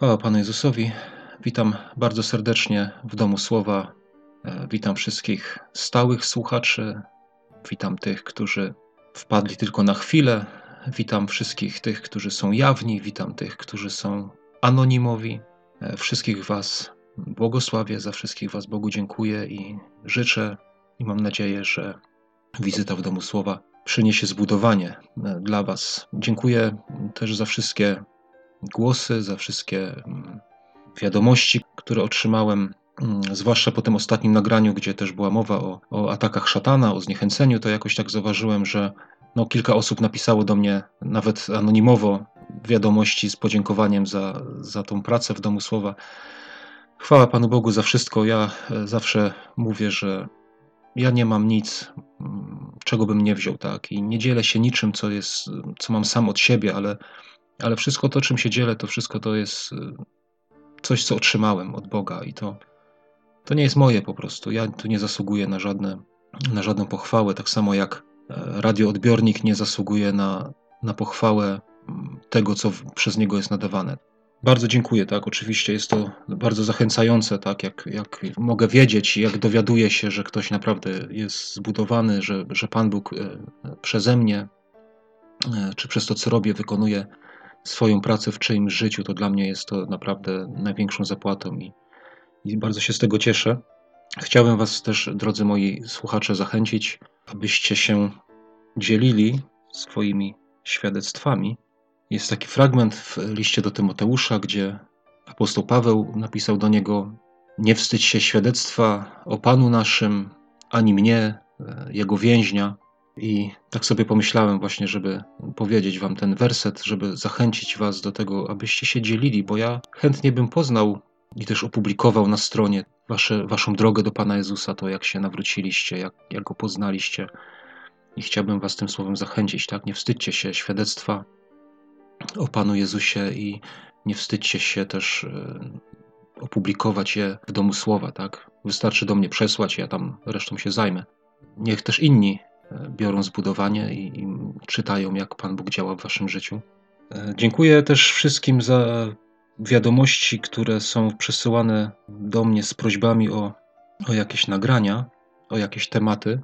Chwała Panu Jezusowi. Witam bardzo serdecznie w Domu Słowa. E, witam wszystkich stałych słuchaczy. Witam tych, którzy wpadli tylko na chwilę. Witam wszystkich tych, którzy są jawni. Witam tych, którzy są anonimowi. E, wszystkich Was błogosławię, za wszystkich Was Bogu dziękuję i życzę i mam nadzieję, że wizyta w Domu Słowa przyniesie zbudowanie e, dla Was. Dziękuję też za wszystkie głosy, za wszystkie mm, wiadomości, które otrzymałem, mm, zwłaszcza po tym ostatnim nagraniu, gdzie też była mowa o, o atakach szatana, o zniechęceniu, to jakoś tak zauważyłem, że no, kilka osób napisało do mnie nawet anonimowo wiadomości z podziękowaniem za, za tą pracę w Domu Słowa. Chwała Panu Bogu za wszystko. Ja e, zawsze mówię, że ja nie mam nic, mm, czego bym nie wziął, tak? I nie dzielę się niczym, co jest, co mam sam od siebie, ale ale wszystko to, czym się dzielę, to wszystko to jest y, coś, co otrzymałem od Boga i to, to nie jest moje po prostu. Ja tu nie zasługuję na, żadne, na żadną pochwałę, tak samo jak e, radioodbiornik nie zasługuje na, na pochwałę tego, co przez niego jest nadawane. Bardzo dziękuję, tak. Oczywiście jest to bardzo zachęcające, tak, jak, jak mogę wiedzieć, jak dowiaduję się, że ktoś naprawdę jest zbudowany, że, że Pan Bóg e, przeze mnie, e, czy przez to, co robię, wykonuje swoją pracę w czyimś życiu, to dla mnie jest to naprawdę największą zapłatą i, i bardzo się z tego cieszę. Chciałem Was też, drodzy moi słuchacze, zachęcić, abyście się dzielili swoimi świadectwami. Jest taki fragment w liście do Tymoteusza, gdzie apostoł Paweł napisał do niego: Nie wstydź się świadectwa o Panu naszym, ani mnie, e, jego więźnia, i tak sobie pomyślałem właśnie, żeby powiedzieć wam ten werset, żeby zachęcić was do tego, abyście się dzielili, bo ja chętnie bym poznał i też opublikował na stronie wasze, waszą drogę do Pana Jezusa, to jak się nawróciliście, jak, jak Go poznaliście. I chciałbym was tym słowem zachęcić, tak? Nie wstydźcie się świadectwa o Panu Jezusie i nie wstydźcie się też e, opublikować je w domu słowa, tak? Wystarczy do mnie przesłać, ja tam resztą się zajmę. Niech też inni biorą zbudowanie i, i czytają, jak Pan Bóg działa w Waszym życiu. E, dziękuję też wszystkim za wiadomości, które są przesyłane do mnie z prośbami o, o jakieś nagrania, o jakieś tematy,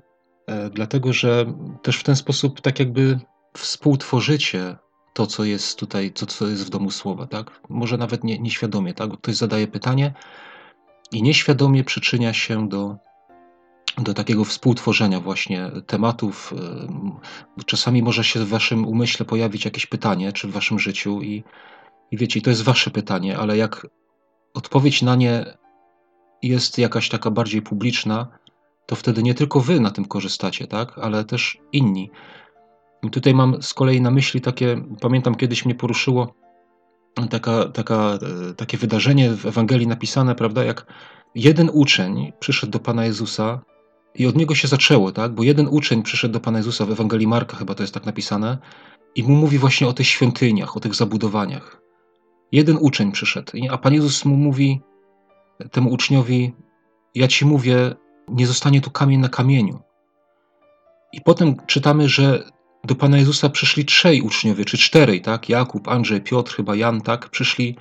e, dlatego że też w ten sposób tak jakby współtworzycie to, co jest tutaj, to, co jest w domu słowa, tak? Może nawet nie, nieświadomie, tak? Ktoś zadaje pytanie i nieświadomie przyczynia się do do takiego współtworzenia właśnie tematów. Czasami może się w waszym umyśle pojawić jakieś pytanie, czy w waszym życiu i, i wiecie, to jest wasze pytanie, ale jak odpowiedź na nie jest jakaś taka bardziej publiczna, to wtedy nie tylko wy na tym korzystacie, tak, ale też inni. I tutaj mam z kolei na myśli takie, pamiętam kiedyś mnie poruszyło taka, taka, e, takie wydarzenie w Ewangelii napisane, prawda, jak jeden uczeń przyszedł do Pana Jezusa i od niego się zaczęło, tak? Bo jeden uczeń przyszedł do Pana Jezusa w Ewangelii Marka, chyba to jest tak napisane, i mu mówi właśnie o tych świątyniach, o tych zabudowaniach. Jeden uczeń przyszedł, a Pan Jezus mu mówi temu uczniowi: Ja ci mówię, nie zostanie tu kamień na kamieniu. I potem czytamy, że do Pana Jezusa przyszli trzej uczniowie, czy czterej, tak? Jakub, Andrzej, Piotr, chyba Jan, tak? Przyszli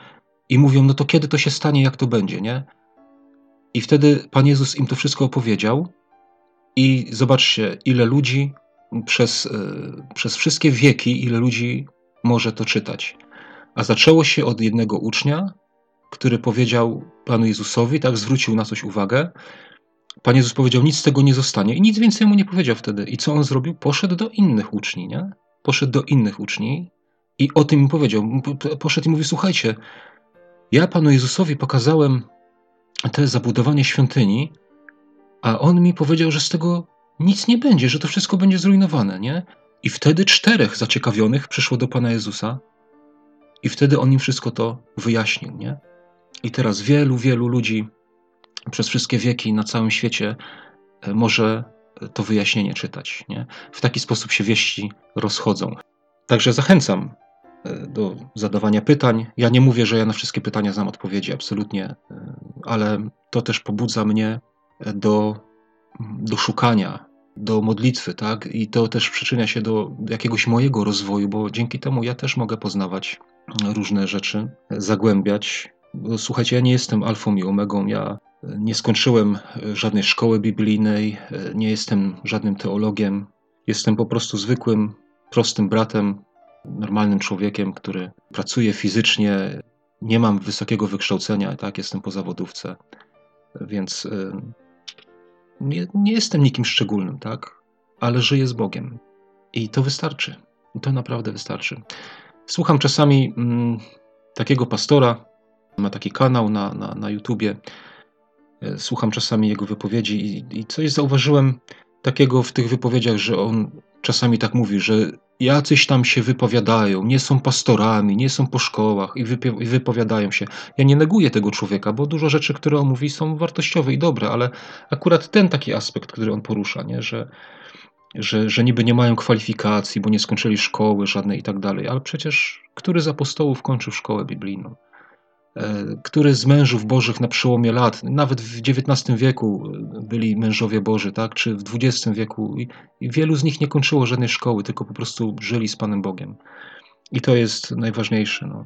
i mówią: No to kiedy to się stanie, jak to będzie, nie? I wtedy Pan Jezus im to wszystko opowiedział. I zobaczcie, ile ludzi przez, e, przez wszystkie wieki, ile ludzi może to czytać. A zaczęło się od jednego ucznia, który powiedział Panu Jezusowi, tak, zwrócił na coś uwagę. Pan Jezus powiedział, nic z tego nie zostanie i nic więcej mu nie powiedział wtedy. I co on zrobił? Poszedł do innych uczni, nie? Poszedł do innych uczni i o tym im powiedział. Poszedł i mówi, słuchajcie, ja Panu Jezusowi pokazałem te zabudowanie świątyni, a on mi powiedział, że z tego nic nie będzie, że to wszystko będzie zrujnowane, nie? I wtedy czterech zaciekawionych przyszło do Pana Jezusa i wtedy on im wszystko to wyjaśnił, nie? I teraz wielu, wielu ludzi przez wszystkie wieki na całym świecie e, może to wyjaśnienie czytać, nie? W taki sposób się wieści rozchodzą. Także zachęcam e, do zadawania pytań. Ja nie mówię, że ja na wszystkie pytania znam odpowiedzi, absolutnie, e, ale to też pobudza mnie do, do szukania, do modlitwy, tak? I to też przyczynia się do jakiegoś mojego rozwoju, bo dzięki temu ja też mogę poznawać różne rzeczy, zagłębiać. Słuchajcie, ja nie jestem alfą i omegą, ja nie skończyłem żadnej szkoły biblijnej, nie jestem żadnym teologiem. Jestem po prostu zwykłym, prostym bratem, normalnym człowiekiem, który pracuje fizycznie. Nie mam wysokiego wykształcenia, tak, jestem po zawodówce, więc nie, nie jestem nikim szczególnym, tak, ale żyję z Bogiem. I to wystarczy. I to naprawdę wystarczy. Słucham czasami mm, takiego pastora, ma taki kanał na, na, na YouTubie. E, słucham czasami jego wypowiedzi i, i coś zauważyłem takiego w tych wypowiedziach, że on czasami tak mówi, że jacyś tam się wypowiadają, nie są pastorami, nie są po szkołach i, i wypowiadają się. Ja nie neguję tego człowieka, bo dużo rzeczy, które on mówi, są wartościowe i dobre, ale akurat ten taki aspekt, który on porusza, nie? Że, że, że niby nie mają kwalifikacji, bo nie skończyli szkoły żadnej i tak dalej, ale przecież który z apostołów kończył szkołę biblijną? E, który z mężów bożych na przełomie lat, nawet w XIX wieku byli mężowie Boży, tak? czy w XX wieku, i, wielu z nich nie kończyło żadnej szkoły, tylko po prostu żyli z Panem Bogiem. I to jest najważniejsze. No.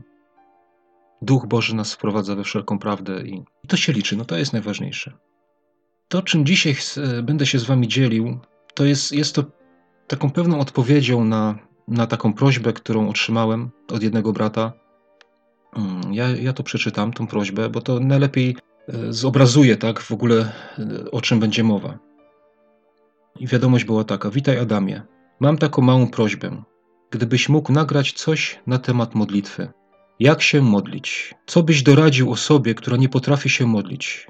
Duch Boży nas wprowadza we wszelką prawdę i, to się liczy, no to jest najważniejsze. To, czym dzisiaj będę się z Wami dzielił, to jest, jest to taką pewną odpowiedzią na, na taką prośbę, którą otrzymałem od jednego brata, ja, ja to przeczytam, tą prośbę, bo to najlepiej e, zobrazuje tak w ogóle e, o czym będzie mowa. I wiadomość była taka: Witaj Adamie. Mam taką małą prośbę. Gdybyś mógł nagrać coś na temat modlitwy. Jak się modlić? Co byś doradził osobie, która nie potrafi się modlić,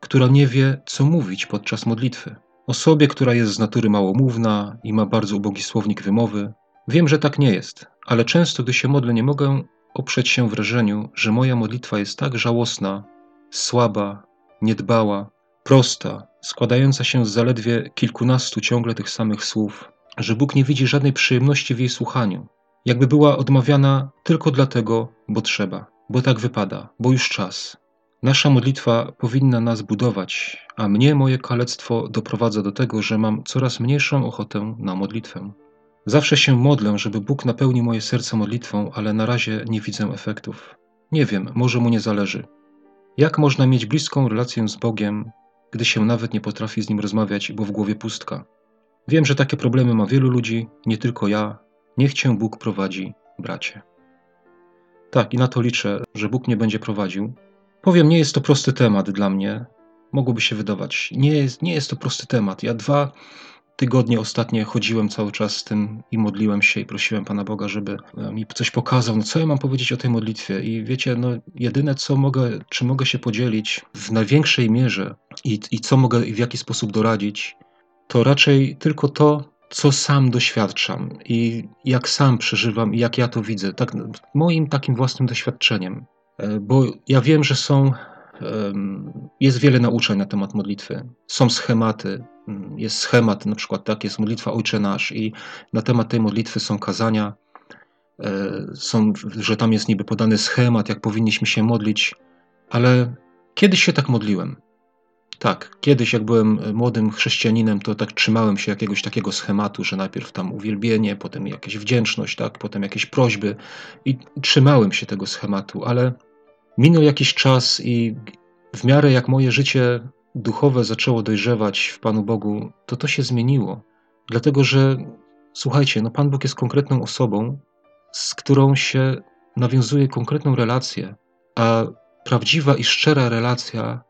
która nie wie, co mówić podczas modlitwy? Osobie, która jest z natury małomówna i ma bardzo ubogi słownik wymowy. Wiem, że tak nie jest, ale często, gdy się modlę, nie mogę oprzeć się wrażeniu, że moja modlitwa jest tak żałosna, słaba, niedbała, prosta, składająca się z zaledwie kilkunastu ciągle tych samych słów, że Bóg nie widzi żadnej przyjemności w jej słuchaniu, jakby była odmawiana tylko dlatego, bo trzeba, bo tak wypada, bo już czas. Nasza modlitwa powinna nas budować, a mnie moje kalectwo doprowadza do tego, że mam coraz mniejszą ochotę na modlitwę. Zawsze się modlę, żeby Bóg napełnił moje serce modlitwą, ale na razie nie widzę efektów. Nie wiem, może mu nie zależy. Jak można mieć bliską relację z Bogiem, gdy się nawet nie potrafi z nim rozmawiać, bo w głowie pustka? Wiem, że takie problemy ma wielu ludzi, nie tylko ja. Niech cię Bóg prowadzi, bracie. Tak, i na to liczę, że Bóg mnie będzie prowadził. Powiem, nie jest to prosty temat dla mnie. Mogłoby się wydawać. Nie jest, nie jest to prosty temat. Ja dwa tygodnie ostatnie chodziłem cały czas z tym i modliłem się i prosiłem Pana Boga, żeby e, mi coś pokazał, no co ja mam powiedzieć o tej modlitwie. I wiecie, no jedyne co mogę, czy mogę się podzielić w największej mierze i, i co mogę i w jaki sposób doradzić, to raczej tylko to, co sam doświadczam i jak sam przeżywam i jak ja to widzę, tak moim takim własnym doświadczeniem. E, bo ja wiem, że są jest wiele nauczeń na temat modlitwy. Są schematy. Jest schemat, na przykład tak, jest modlitwa Ojcze Nasz i na temat tej modlitwy są kazania. E, są, że tam jest niby podany schemat, jak powinniśmy się modlić, ale kiedyś się tak modliłem. Tak, kiedyś jak byłem młodym chrześcijaninem, to tak trzymałem się jakiegoś takiego schematu, że najpierw tam uwielbienie, potem jakieś wdzięczność, tak, potem jakieś prośby i trzymałem się tego schematu, ale Minął jakiś czas i w miarę jak moje życie duchowe zaczęło dojrzewać w Panu Bogu, to to się zmieniło. Dlatego, że słuchajcie, no Pan Bóg jest konkretną osobą, z którą się nawiązuje konkretną relację, a prawdziwa i szczera relacja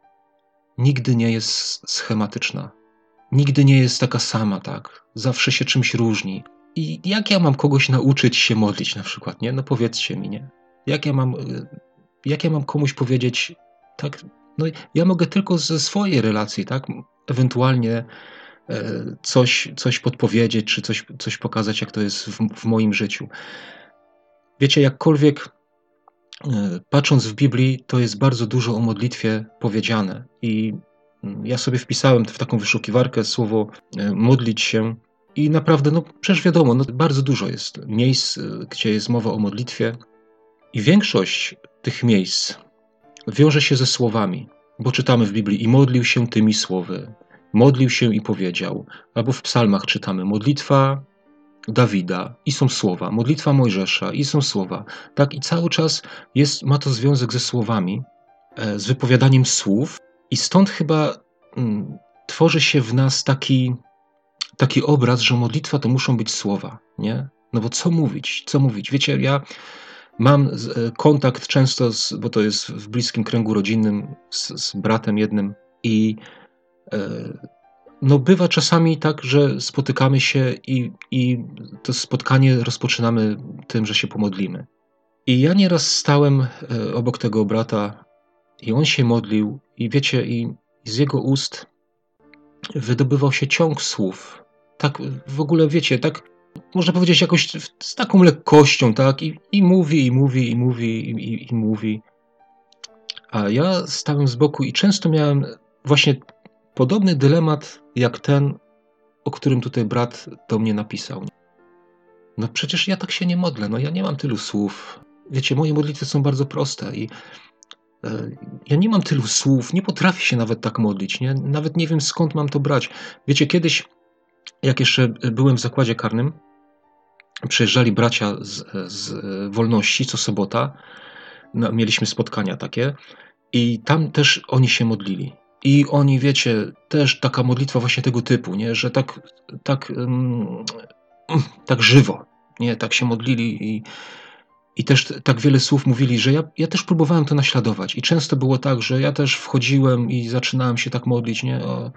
nigdy nie jest schematyczna. Nigdy nie jest taka sama, tak? Zawsze się czymś różni. I jak ja mam kogoś nauczyć się modlić na przykład, nie? No powiedzcie mi, nie? Jak ja mam jak ja mam komuś powiedzieć, tak, no ja mogę tylko ze swojej relacji, tak, ewentualnie e, coś, coś podpowiedzieć, czy coś, coś pokazać, jak to jest w, w moim życiu. Wiecie, jakkolwiek e, patrząc w Biblii, to jest bardzo dużo o modlitwie powiedziane. I mm, ja sobie wpisałem w taką wyszukiwarkę słowo e, modlić się. I naprawdę, no przecież wiadomo, no, bardzo dużo jest miejsc, gdzie jest mowa o modlitwie. I większość tych miejsc wiąże się ze słowami, bo czytamy w Biblii i modlił się tymi słowy, modlił się i powiedział, albo w psalmach czytamy modlitwa Dawida i są słowa, modlitwa Mojżesza i są słowa. Tak, i cały czas jest, ma to związek ze słowami, e, z wypowiadaniem słów, i stąd chyba mm, tworzy się w nas taki, taki obraz, że modlitwa to muszą być słowa, nie? No bo co mówić? Co mówić? Wiecie, ja mam e, kontakt często, z, bo to jest w bliskim kręgu rodzinnym, z, z bratem jednym i e, no bywa czasami tak, że spotykamy się i, i to spotkanie rozpoczynamy tym, że się pomodlimy. I ja nieraz stałem e, obok tego brata i on się modlił i wiecie, i z jego ust wydobywał się ciąg słów. Tak w ogóle, wiecie, tak można powiedzieć jakoś z taką lekkością, tak? I, i mówi, i mówi, i mówi, i, i mówi. A ja stałem z boku i często miałem właśnie podobny dylemat jak ten, o którym tutaj brat do mnie napisał. No przecież ja tak się nie modlę, no ja nie mam tylu słów. Wiecie, moje modlitwy są bardzo proste i e, ja nie mam tylu słów, nie potrafię się nawet tak modlić, nie? nawet nie wiem skąd mam to brać. Wiecie, kiedyś, jak jeszcze byłem w zakładzie karnym, przyjeżdżali bracia z, z wolności co sobota, no, mieliśmy spotkania takie i tam też oni się modlili. I oni, wiecie, też taka modlitwa właśnie tego typu, nie? że tak, tak, um, tak żywo, nie? tak się modlili i, i też tak wiele słów mówili, że ja, ja też próbowałem to naśladować. I często było tak, że ja też wchodziłem i zaczynałem się tak modlić, nie? O,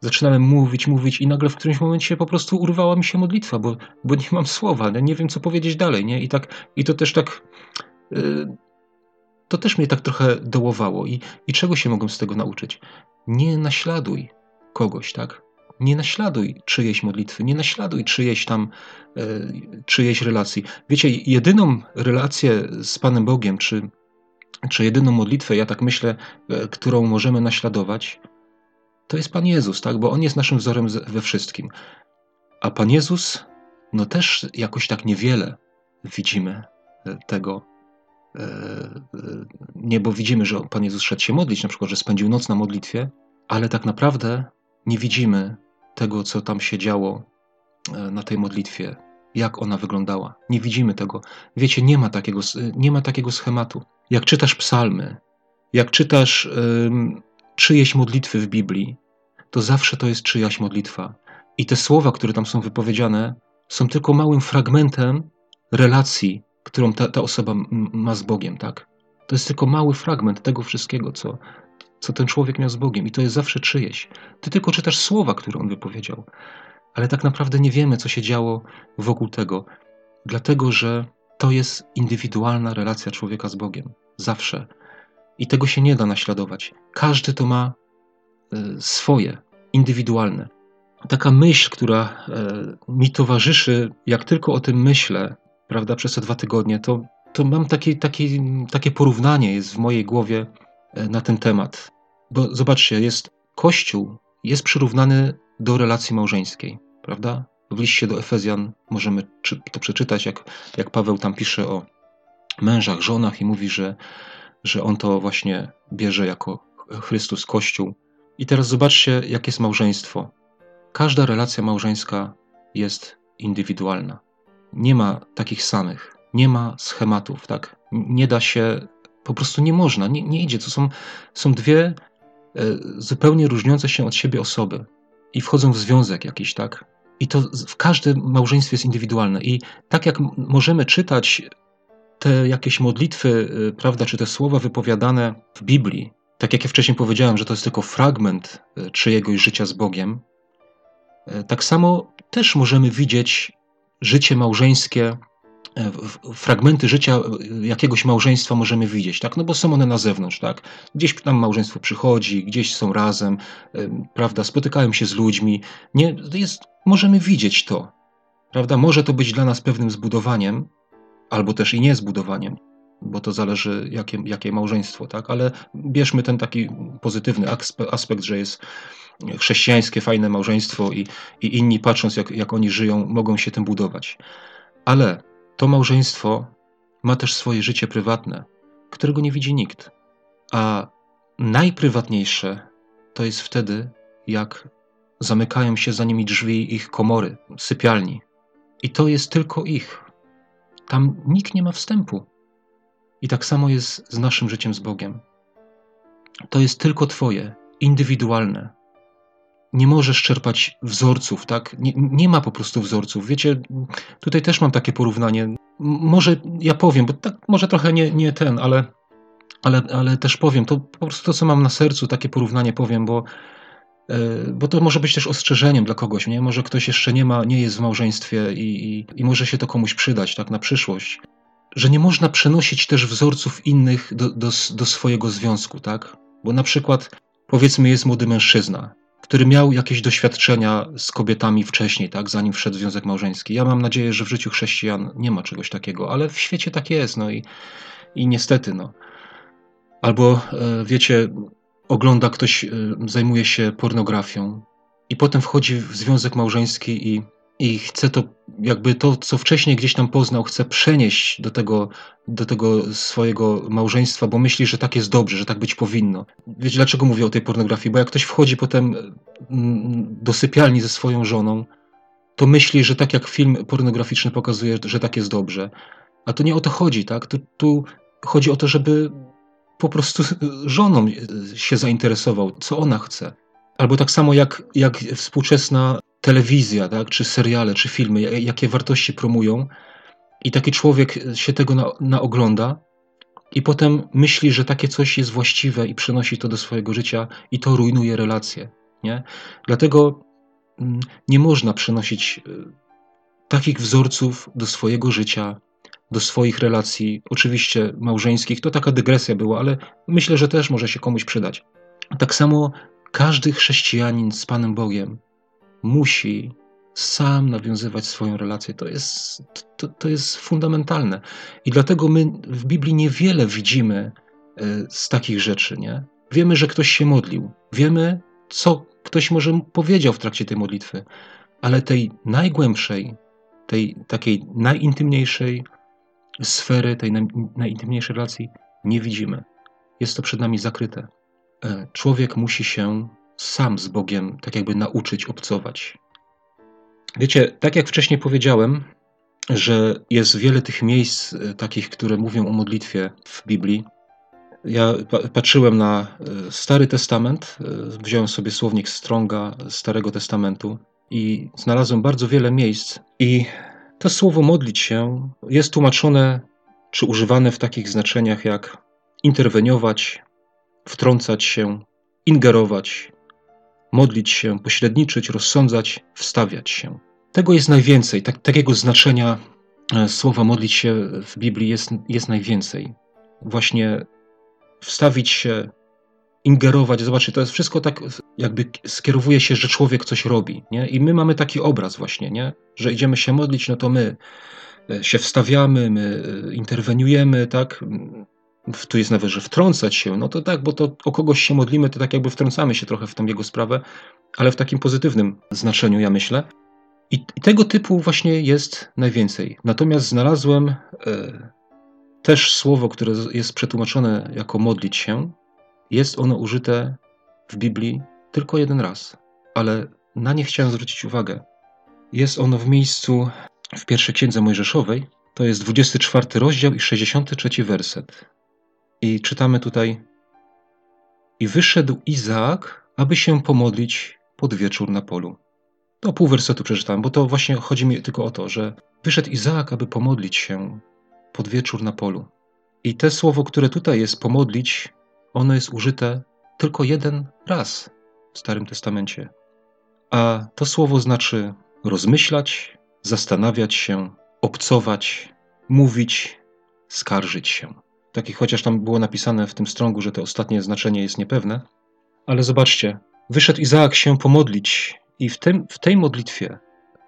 zaczynałem mówić, mówić i nagle w którymś momencie po prostu urwała mi się modlitwa, bo, bo nie mam słowa, nie, nie wiem co powiedzieć dalej, nie? I, tak, i to też tak... Yy, to też mnie tak trochę dołowało. I, I czego się mogłem z tego nauczyć? Nie naśladuj kogoś, tak? Nie naśladuj czyjejś modlitwy, nie naśladuj czyjejś tam, e, czyjejś relacji. Wiecie, jedyną relację z Panem Bogiem, czy, czy jedyną modlitwę, ja tak myślę, e, którą możemy naśladować, to jest Pan Jezus, tak? Bo On jest naszym wzorem we wszystkim. A Pan Jezus, no też jakoś tak niewiele widzimy e, tego, nie, bo widzimy, że Pan Jezus szedł się modlić, na przykład, że spędził noc na modlitwie, ale tak naprawdę nie widzimy tego, co tam się działo e, na tej modlitwie, jak ona wyglądała. Nie widzimy tego. Wiecie, nie ma takiego, nie ma takiego schematu. Jak czytasz psalmy, jak czytasz czyjeś modlitwy w Biblii, to zawsze to jest czyjaś modlitwa. I te słowa, które tam są wypowiedziane, są tylko małym fragmentem relacji którą ta, ta osoba ma z Bogiem, tak? To jest tylko mały fragment tego wszystkiego, co, co ten człowiek miał z Bogiem, i to jest zawsze czyjeś. Ty tylko czytasz słowa, które on wypowiedział, ale tak naprawdę nie wiemy, co się działo wokół tego, dlatego że to jest indywidualna relacja człowieka z Bogiem. Zawsze. I tego się nie da naśladować. Każdy to ma y, swoje, indywidualne. Taka myśl, która y, mi towarzyszy, jak tylko o tym myślę, prawda, przez te dwa tygodnie, to, to mam takie, takie, takie porównanie jest w mojej głowie e, na ten temat. Bo zobaczcie, jest Kościół jest przyrównany do relacji małżeńskiej, prawda? W liście do Efezjan możemy to przeczytać, jak, jak Paweł tam pisze o mężach, żonach i mówi, że, że on to właśnie bierze jako Chrystus Kościół. I teraz zobaczcie, jak jest małżeństwo. Każda relacja małżeńska jest indywidualna nie ma takich samych, nie ma schematów, tak? Nie da się, po prostu nie można, nie, nie idzie. To są, są dwie e, zupełnie różniące się od siebie osoby i wchodzą w związek jakiś, tak? I to w każdym małżeństwie jest indywidualne. I tak jak możemy czytać te jakieś modlitwy, e, prawda, czy te słowa wypowiadane w Biblii, tak jak ja wcześniej powiedziałem, że to jest tylko fragment e, czyjegoś życia z Bogiem, tak samo też możemy widzieć życie małżeńskie, fragmenty życia e, jakiegoś małżeństwa możemy widzieć, tak? No bo są one na zewnątrz, tak? Gdzieś tam małżeństwo przychodzi, gdzieś są razem, e, prawda? Spotykają się z ludźmi. Nie, jest, możemy widzieć to, prawda? Może to być dla nas pewnym zbudowaniem, albo też i nie zbudowaniem, bo to zależy jakie, jakie małżeństwo, tak? Ale bierzmy ten taki pozytywny aspekt, że jest chrześcijańskie, fajne małżeństwo i, i inni patrząc, jak, jak oni żyją, mogą się tym budować. Ale to małżeństwo ma też swoje życie prywatne, którego nie widzi nikt. A najprywatniejsze to jest wtedy, jak zamykają się za nimi drzwi ich komory, sypialni. I to jest tylko ich. Tam nikt nie ma wstępu. I tak samo jest z naszym życiem z Bogiem. To jest tylko Twoje, indywidualne. Nie możesz czerpać wzorców, tak? Nie, nie ma po prostu wzorców. Wiecie, tutaj też mam takie porównanie. Może ja powiem, bo tak może trochę nie, nie ten, ale, ale, ale też powiem. To po prostu to, co mam na sercu, takie porównanie powiem, bo e, bo to może być też ostrzeżeniem dla kogoś, nie? Może ktoś jeszcze nie ma, nie jest w małżeństwie i, i, i, może się to komuś przydać, tak, na przyszłość. Że nie można przenosić też wzorców innych do, do, do swojego związku, tak? Bo na przykład, powiedzmy, jest młody mężczyzna, który miał jakieś doświadczenia z kobietami wcześniej, tak, zanim wszedł w związek małżeński. Ja mam nadzieję, że w życiu chrześcijan nie ma czegoś takiego, ale w świecie tak jest, no i, i niestety, no. Albo, e, wiecie, ogląda ktoś, e, zajmuje się pornografią i potem wchodzi w związek małżeński i i chce to, jakby to, co wcześniej gdzieś tam poznał, chce przenieść do tego, do tego swojego małżeństwa, bo myśli, że tak jest dobrze, że tak być powinno. Wiecie, dlaczego mówię o tej pornografii? Bo jak ktoś wchodzi potem mm, do sypialni ze swoją żoną, to myśli, że tak jak film pornograficzny pokazuje, że tak jest dobrze. A to nie o to chodzi, tak? Tu, tu chodzi o to, żeby po prostu żoną się zainteresował, co ona chce. Albo tak samo jak, jak współczesna telewizja, tak, czy seriale, czy filmy, jakie wartości promują, i taki człowiek się tego na, naogląda, i potem myśli, że takie coś jest właściwe i przenosi to do swojego życia, i to rujnuje relacje. Nie? Dlatego mm, nie można przenosić e, takich wzorców do swojego życia, do swoich relacji, oczywiście małżeńskich. To taka dygresja była, ale myślę, że też może się komuś przydać. Tak samo każdy chrześcijanin z Panem Bogiem musi sam nawiązywać swoją relację. To jest, to, to jest fundamentalne. I dlatego my w Biblii niewiele widzimy e, z takich rzeczy. Nie? Wiemy, że ktoś się modlił. Wiemy, co ktoś może powiedział w trakcie tej modlitwy, ale tej najgłębszej, tej takiej najintymniejszej sfery, tej najintymniejszej relacji nie widzimy. Jest to przed nami zakryte. E, człowiek musi się sam z Bogiem tak jakby nauczyć obcować. Wiecie, tak jak wcześniej powiedziałem, że jest wiele tych miejsc e, takich, które mówią o modlitwie w Biblii. Ja patrzyłem na e, Stary Testament, wziąłem sobie słownik Stronga Starego Testamentu i znalazłem bardzo wiele miejsc. I to słowo modlić się jest tłumaczone czy używane w takich znaczeniach jak interweniować, wtrącać się, ingerować, modlić się, pośredniczyć, rozsądzać, wstawiać się. Tego jest najwięcej, tak, takiego znaczenia e, słowa modlić się w Biblii jest, jest najwięcej. Właśnie wstawić się, ingerować, zobaczcie, to jest wszystko tak, jakby skierowuje się, że człowiek coś robi, nie? I my mamy taki obraz właśnie, nie? Że idziemy się modlić, no to my e, się wstawiamy, my e, interweniujemy, tak? Tu jest nawet, że wtrącać się, no to tak, bo to o kogoś się modlimy, to tak jakby wtrącamy się trochę w tą jego sprawę, ale w takim pozytywnym znaczeniu, ja myślę. I, i tego typu właśnie jest najwięcej. Natomiast znalazłem e, też słowo, które jest przetłumaczone jako modlić się. Jest ono użyte w Biblii tylko jeden raz, ale na nie chciałem zwrócić uwagę. Jest ono w miejscu w pierwszej księdze Mojżeszowej, to jest 24 rozdział i 63 werset. I czytamy tutaj: I wyszedł Izaak, aby się pomodlić pod wieczór na polu. To pół wersetu przeczytałem, bo to właśnie chodzi mi tylko o to, że wyszedł Izaak, aby pomodlić się pod wieczór na polu. I te słowo, które tutaj jest pomodlić, ono jest użyte tylko jeden raz w Starym Testamencie. A to słowo znaczy rozmyślać, zastanawiać się, obcować, mówić, skarżyć się. Taki, chociaż tam było napisane w tym strągu, że to ostatnie znaczenie jest niepewne. Ale zobaczcie, wyszedł Izaak się pomodlić, i w, tym, w tej modlitwie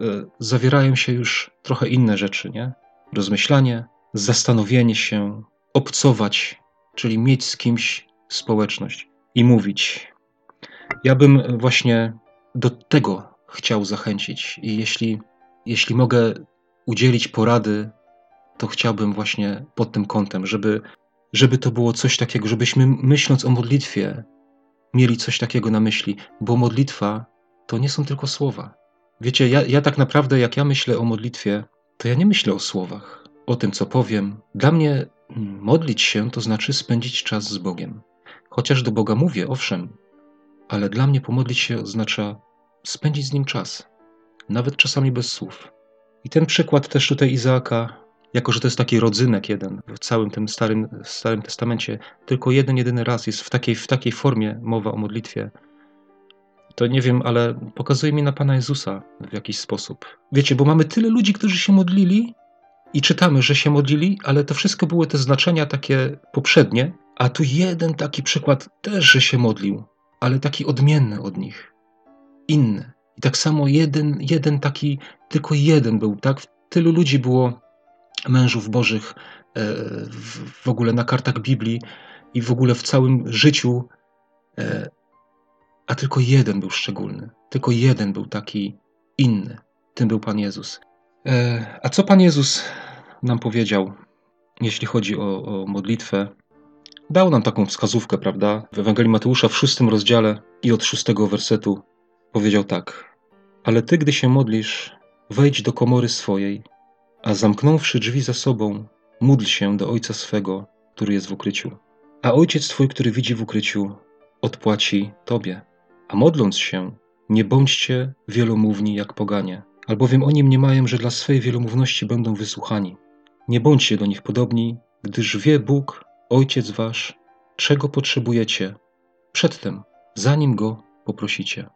y, zawierają się już trochę inne rzeczy, nie? Rozmyślanie, zastanowienie się, obcować, czyli mieć z kimś społeczność i mówić. Ja bym właśnie do tego chciał zachęcić. I jeśli, jeśli mogę udzielić porady to chciałbym właśnie pod tym kątem, żeby, żeby to było coś takiego, żebyśmy myśląc o modlitwie, mieli coś takiego na myśli, bo modlitwa to nie są tylko słowa. Wiecie, ja, ja tak naprawdę, jak ja myślę o modlitwie, to ja nie myślę o słowach, o tym, co powiem. Dla mnie modlić się to znaczy spędzić czas z Bogiem. Chociaż do Boga mówię, owszem, ale dla mnie pomodlić się oznacza spędzić z Nim czas, nawet czasami bez słów. I ten przykład też tutaj Izaaka, jako że to jest taki rodzynek jeden w całym tym starym, starym testamencie, tylko jeden, jedyny raz jest w takiej, w takiej formie mowa o modlitwie, to nie wiem, ale pokazuje mi na Pana Jezusa w jakiś sposób. Wiecie, bo mamy tyle ludzi, którzy się modlili i czytamy, że się modlili, ale to wszystko były te znaczenia takie poprzednie, a tu jeden taki przykład też, że się modlił, ale taki odmienny od nich, inny. I tak samo jeden, jeden taki, tylko jeden był, tak? Tylu ludzi było mężów bożych e, w ogóle na kartach Biblii i w ogóle w całym życiu, e, a tylko jeden był szczególny. Tylko jeden był taki inny. Tym był Pan Jezus. E, a co Pan Jezus nam powiedział, jeśli chodzi o, o modlitwę? Dał nam taką wskazówkę, prawda? W Ewangelii Mateusza w szóstym rozdziale i od szóstego wersetu powiedział tak. Ale ty, gdy się modlisz, wejdź do komory swojej, a zamknąwszy drzwi za sobą, módl się do Ojca swego, który jest w ukryciu. A Ojciec Twój, który widzi w ukryciu, odpłaci Tobie. A modląc się, nie bądźcie wielomówni jak poganie, albowiem oni mniemają, że dla swej wielomówności będą wysłuchani. Nie bądźcie do nich podobni, gdyż wie Bóg, Ojciec Wasz, czego potrzebujecie, przedtem, zanim Go poprosicie.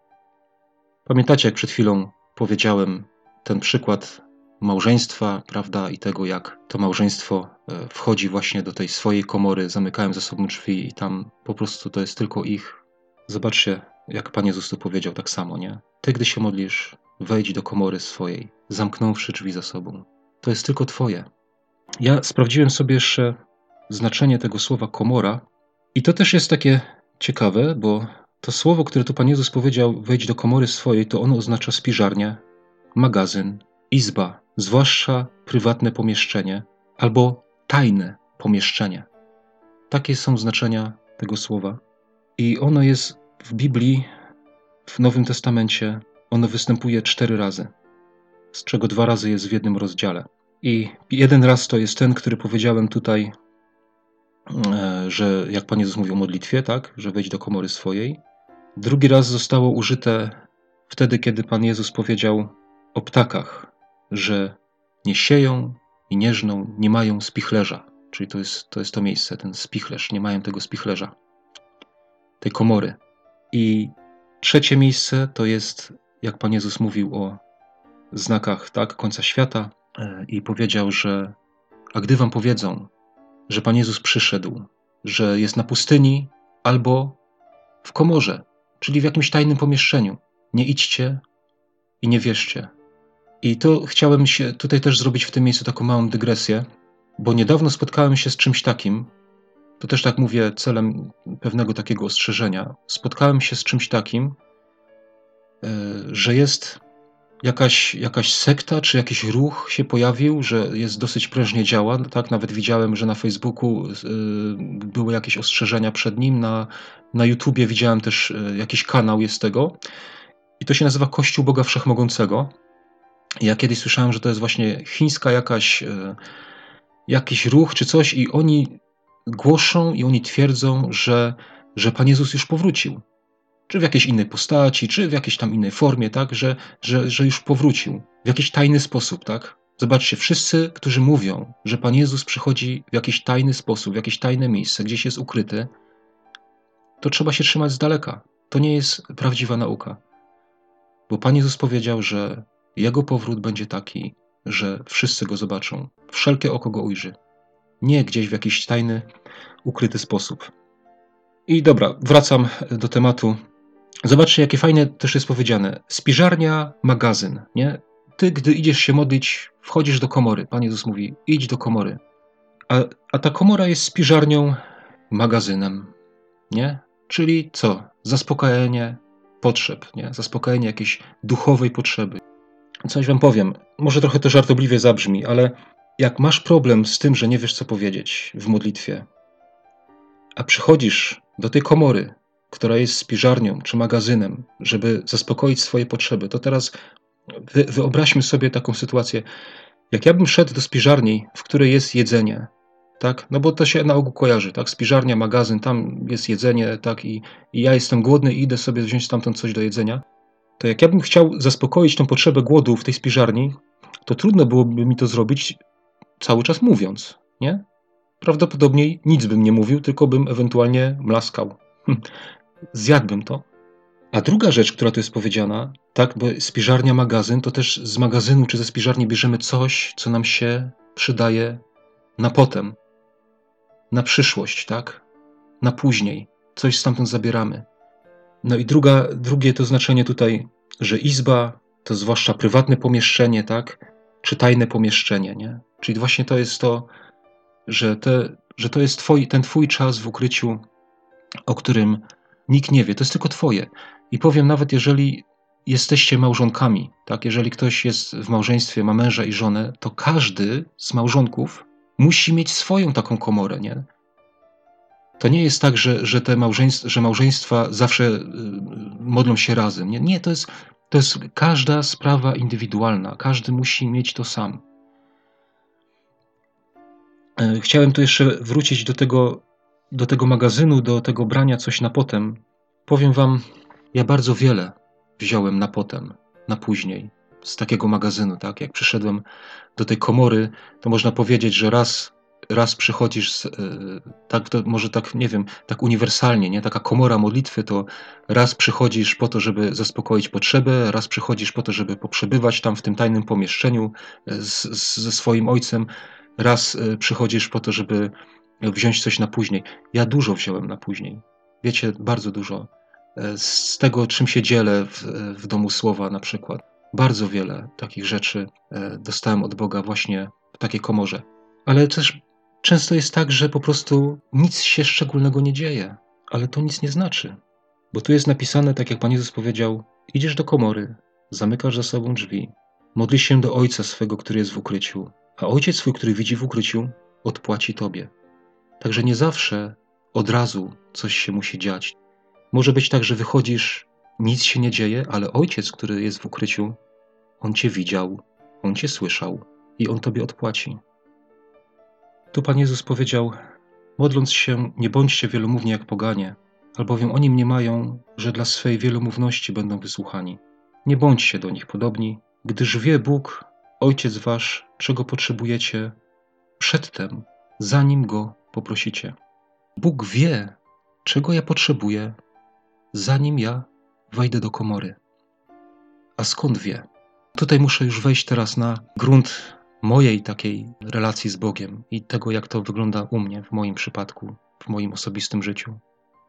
Pamiętacie, jak przed chwilą powiedziałem ten przykład małżeństwa, prawda, i tego, jak to małżeństwo e, wchodzi właśnie do tej swojej komory, zamykają za sobą drzwi i tam po prostu to jest tylko ich. Zobaczcie, jak Pan Jezus tu powiedział tak samo, nie? Ty, gdy się modlisz, wejdź do komory swojej, zamknąwszy drzwi za sobą. To jest tylko Twoje. Ja sprawdziłem sobie jeszcze znaczenie tego słowa komora i to też jest takie ciekawe, bo to słowo, które tu Pan Jezus powiedział, wejdź do komory swojej, to ono oznacza spiżarnię, magazyn, izba, zwłaszcza prywatne pomieszczenie albo tajne pomieszczenie. Takie są znaczenia tego słowa. I ono jest w Biblii, w Nowym Testamencie, ono występuje cztery razy, z czego dwa razy jest w jednym rozdziale. I jeden raz to jest ten, który powiedziałem tutaj, e, że jak Pan Jezus mówił o modlitwie, tak, że wejdź do komory swojej. Drugi raz zostało użyte wtedy, kiedy Pan Jezus powiedział o ptakach, że nie sieją i nie żną, nie mają spichlerza. Czyli to jest, to jest to miejsce, ten spichlerz, nie mają tego spichlerza, tej komory. I trzecie miejsce to jest, jak Pan Jezus mówił o znakach tak, końca świata e, i powiedział, że a gdy wam powiedzą, że Pan Jezus przyszedł, że jest na pustyni albo w komorze, czyli w jakimś tajnym pomieszczeniu, nie idźcie i nie wierzcie, i to chciałem się tutaj też zrobić w tym miejscu taką małą dygresję, bo niedawno spotkałem się z czymś takim, to też tak mówię celem pewnego takiego ostrzeżenia. Spotkałem się z czymś takim, e, że jest jakaś, jakaś sekta czy jakiś ruch się pojawił, że jest dosyć prężnie działa. Tak, nawet widziałem, że na Facebooku e, były jakieś ostrzeżenia przed nim, na, na YouTubie widziałem też e, jakiś kanał jest tego. I to się nazywa Kościół Boga Wszechmogącego. Ja kiedyś słyszałem, że to jest właśnie chińska jakaś, e, jakiś ruch czy coś i oni głoszą i oni twierdzą, że, że Pan Jezus już powrócił. Czy w jakiejś innej postaci, czy w jakiejś tam innej formie, tak? Że, że, że już powrócił. W jakiś tajny sposób, tak? Zobaczcie, wszyscy, którzy mówią, że Pan Jezus przychodzi w jakiś tajny sposób, w jakieś tajne miejsce, gdzieś jest ukryty, to trzeba się trzymać z daleka. To nie jest prawdziwa nauka. Bo Pan Jezus powiedział, że jego powrót będzie taki, że wszyscy go zobaczą, wszelkie oko go ujrzy. Nie gdzieś w jakiś tajny, ukryty sposób. I dobra, wracam do tematu. Zobaczcie, jakie fajne też jest powiedziane. Spiżarnia, magazyn, nie? Ty, gdy idziesz się modlić, wchodzisz do komory. Pan Jezus mówi, idź do komory. A, a ta komora jest spiżarnią, magazynem, nie? Czyli co? Zaspokajanie potrzeb, nie? Zaspokajanie jakiejś duchowej potrzeby. Coś wam powiem, może trochę to żartobliwie zabrzmi, ale jak masz problem z tym, że nie wiesz co powiedzieć w modlitwie, a przychodzisz do tej komory, która jest spiżarnią czy magazynem, żeby zaspokoić swoje potrzeby, to teraz wy, wyobraźmy sobie taką sytuację. Jak ja bym szedł do spiżarni, w której jest jedzenie, tak? No bo to się na ogół kojarzy, tak? Spiżarnia, magazyn, tam jest jedzenie, tak? I, I, ja jestem głodny i idę sobie wziąć stamtąd coś do jedzenia. To jak ja bym chciał zaspokoić tą potrzebę głodu w tej spiżarni, to trudno byłoby mi to zrobić cały czas mówiąc, nie? Prawdopodobnie nic bym nie mówił, tylko bym ewentualnie mlaskał. Hm. Zjadłbym to. A druga rzecz, która tu jest powiedziana, tak, bo spiżarnia, magazyn, to też z magazynu czy ze spiżarni bierzemy coś, co nam się przydaje na potem, na przyszłość, tak? Na później. Coś stamtąd zabieramy. No i druga, drugie to znaczenie tutaj, że izba to zwłaszcza prywatne pomieszczenie, tak? Czy tajne pomieszczenie, nie? Czyli właśnie to jest to, że, te, że to jest twoi, ten twój czas w ukryciu, o którym nikt nie wie. To jest tylko twoje. I powiem, nawet jeżeli jesteście małżonkami, tak? Jeżeli ktoś jest w małżeństwie, ma męża i żonę, to każdy z małżonków musi mieć swoją taką komorę, nie? To nie jest tak, że, że te małżeństwa, że małżeństwa zawsze y, modlą się razem. Nie, nie to, jest, to jest każda sprawa indywidualna. Każdy musi mieć to sam. E, chciałem tu jeszcze wrócić do tego, do tego magazynu, do tego brania coś na potem. Powiem Wam, ja bardzo wiele wziąłem na potem, na później, z takiego magazynu, tak? Jak przyszedłem do tej komory, to można powiedzieć, że raz, raz przychodzisz, z, e, tak, może tak, nie wiem, tak uniwersalnie, nie? Taka komora modlitwy to raz przychodzisz po to, żeby zaspokoić potrzebę, raz przychodzisz po to, żeby poprzebywać tam w tym tajnym pomieszczeniu e, z, z, ze swoim ojcem, raz e, przychodzisz po to, żeby wziąć coś na później. Ja dużo wziąłem na później. Wiecie, bardzo dużo. Z tego, czym się dzielę w, w domu słowa na przykład bardzo wiele takich rzeczy dostałem od Boga właśnie w takiej komorze. Ale też często jest tak, że po prostu nic się szczególnego nie dzieje, ale to nic nie znaczy. Bo tu jest napisane, tak jak Pan Jezus powiedział: idziesz do komory, zamykasz za sobą drzwi, modlisz się do Ojca swego, który jest w ukryciu, a Ojciec swój, który widzi w ukryciu, odpłaci Tobie. Także nie zawsze od razu coś się musi dziać. Może być tak, że wychodzisz, nic się nie dzieje, ale Ojciec, który jest w ukryciu, on cię widział, on cię słyszał i on tobie odpłaci. Tu Pan Jezus powiedział: Modląc się, nie bądźcie wielomówni jak poganie, albowiem oni mniemają, że dla swej wielomówności będą wysłuchani. Nie bądźcie do nich podobni, gdyż wie Bóg, Ojciec Wasz, czego potrzebujecie przedtem, zanim Go poprosicie. Bóg wie, czego ja potrzebuję, zanim ja wejdę do komory. A skąd wie? Tutaj muszę już wejść teraz na grunt mojej takiej relacji z Bogiem i tego, jak to wygląda u mnie, w moim przypadku, w moim osobistym życiu.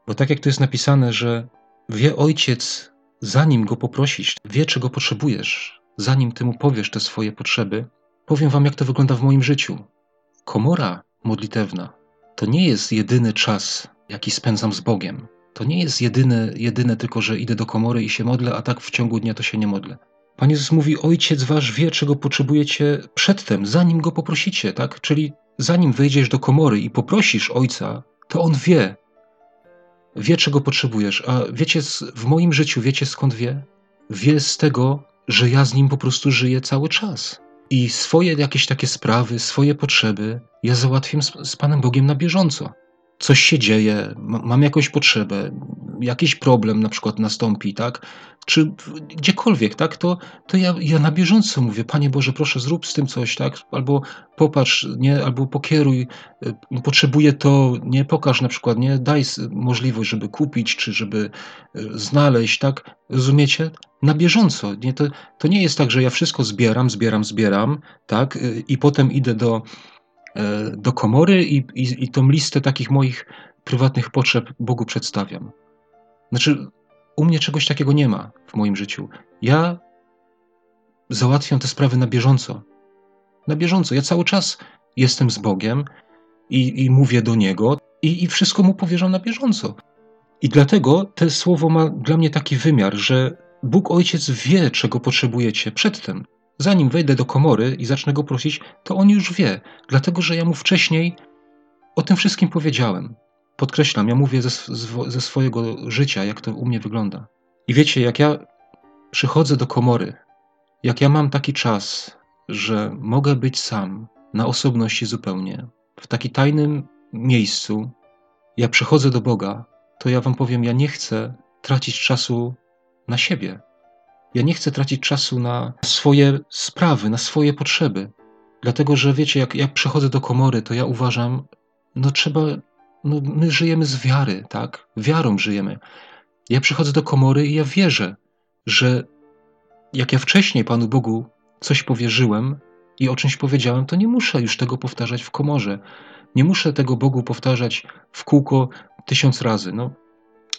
Bo tak jak tu jest napisane, że wie ojciec, zanim go poprosisz, wie, czego potrzebujesz, zanim ty mu powiesz te swoje potrzeby, powiem wam, jak to wygląda w moim życiu. Komora modlitewna to nie jest jedyny czas, jaki spędzam z Bogiem. To nie jest jedyne, jedyne tylko, że idę do komory i się modlę, a tak w ciągu dnia to się nie modlę. Pan Jezus mówi: Ojciec wasz wie, czego potrzebujecie przedtem, zanim go poprosicie, tak? Czyli zanim wejdziesz do komory i poprosisz ojca, to on wie. Wie, czego potrzebujesz. A wiecie, w moim życiu, wiecie skąd wie? Wie z tego, że ja z nim po prostu żyję cały czas. I swoje jakieś takie sprawy, swoje potrzeby ja załatwiam z, z Panem Bogiem na bieżąco coś się dzieje, mam jakąś potrzebę, jakiś problem na przykład nastąpi, tak? Czy gdziekolwiek, tak? To, to ja, ja na bieżąco mówię, Panie Boże, proszę zrób z tym coś, tak? Albo popatrz, nie? Albo pokieruj, y, potrzebuję to, nie? Pokaż na przykład, nie? Daj możliwość, żeby kupić, czy żeby y, znaleźć, tak? Rozumiecie? Na bieżąco, nie? To, to nie jest tak, że ja wszystko zbieram, zbieram, zbieram, tak? Y, I potem idę do do komory i, i, i tą listę takich moich prywatnych potrzeb Bogu przedstawiam. Znaczy, u mnie czegoś takiego nie ma w moim życiu. Ja załatwiam te sprawy na bieżąco. Na bieżąco. Ja cały czas jestem z Bogiem i, i mówię do Niego i, i wszystko Mu powierzam na bieżąco. I dlatego to słowo ma dla mnie taki wymiar, że Bóg Ojciec wie, czego potrzebujecie przedtem zanim wejdę do komory i zacznę go prosić, to on już wie, dlatego że ja mu wcześniej o tym wszystkim powiedziałem. Podkreślam, ja mówię ze, ze swojego życia, jak to u mnie wygląda. I wiecie, jak ja przychodzę do komory jak ja mam taki czas, że mogę być sam, na osobności zupełnie, w takim tajnym miejscu, ja przychodzę do Boga, to ja wam powiem, ja nie chcę tracić czasu na siebie. Ja nie chcę tracić czasu na swoje sprawy, na swoje potrzeby. Dlatego, że wiecie, jak ja przychodzę do komory, to ja uważam, no trzeba, no my żyjemy z wiary, tak? Wiarą żyjemy. Ja przychodzę do komory i ja wierzę, że jak ja wcześniej Panu Bogu coś powierzyłem i o czymś powiedziałem, to nie muszę już tego powtarzać w komorze. Nie muszę tego Bogu powtarzać w kółko tysiąc razy. No,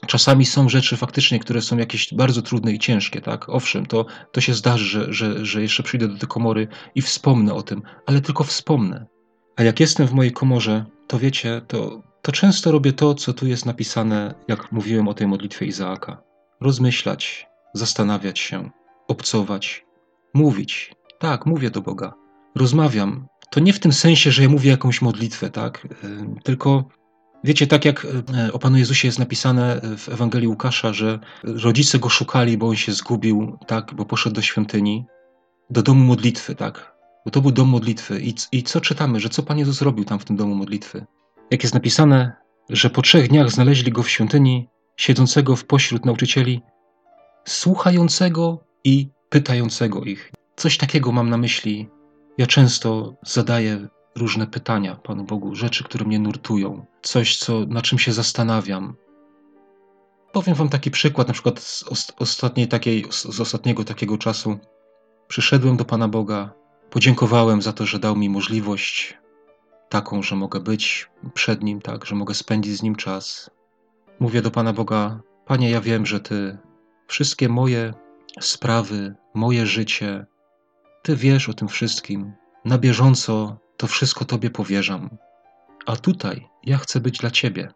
czasami są rzeczy faktycznie, które są jakieś bardzo trudne i ciężkie, tak? Owszem, to, to się zdarzy, że, że, że jeszcze przyjdę do tej komory i wspomnę o tym, ale tylko wspomnę. A jak jestem w mojej komorze, to wiecie, to, to często robię to, co tu jest napisane, jak mówiłem o tej modlitwie Izaaka. Rozmyślać, zastanawiać się, obcować, mówić. Tak, mówię do Boga. Rozmawiam. To nie w tym sensie, że ja mówię jakąś modlitwę, tak? Tylko Wiecie, tak jak e, o Panu Jezusie jest napisane w Ewangelii Łukasza, że rodzice go szukali, bo on się zgubił, tak, bo poszedł do świątyni, do domu modlitwy, tak, bo to był dom modlitwy. I, I co czytamy, że co Pan Jezus robił tam w tym domu modlitwy? Jak jest napisane, że po trzech dniach znaleźli go w świątyni, siedzącego w pośród nauczycieli, słuchającego i pytającego ich. Coś takiego mam na myśli. Ja często zadaję różne pytania Panu Bogu, rzeczy, które mnie nurtują, coś, co, na czym się zastanawiam. Powiem Wam taki przykład, na przykład z, ostatniej takiej, z ostatniego takiego czasu. Przyszedłem do Pana Boga, podziękowałem za to, że dał mi możliwość taką, że mogę być przed Nim, tak, że mogę spędzić z Nim czas. Mówię do Pana Boga, Panie, ja wiem, że Ty wszystkie moje sprawy, moje życie, Ty wiesz o tym wszystkim. Na bieżąco to wszystko Tobie powierzam. A tutaj ja chcę być dla Ciebie.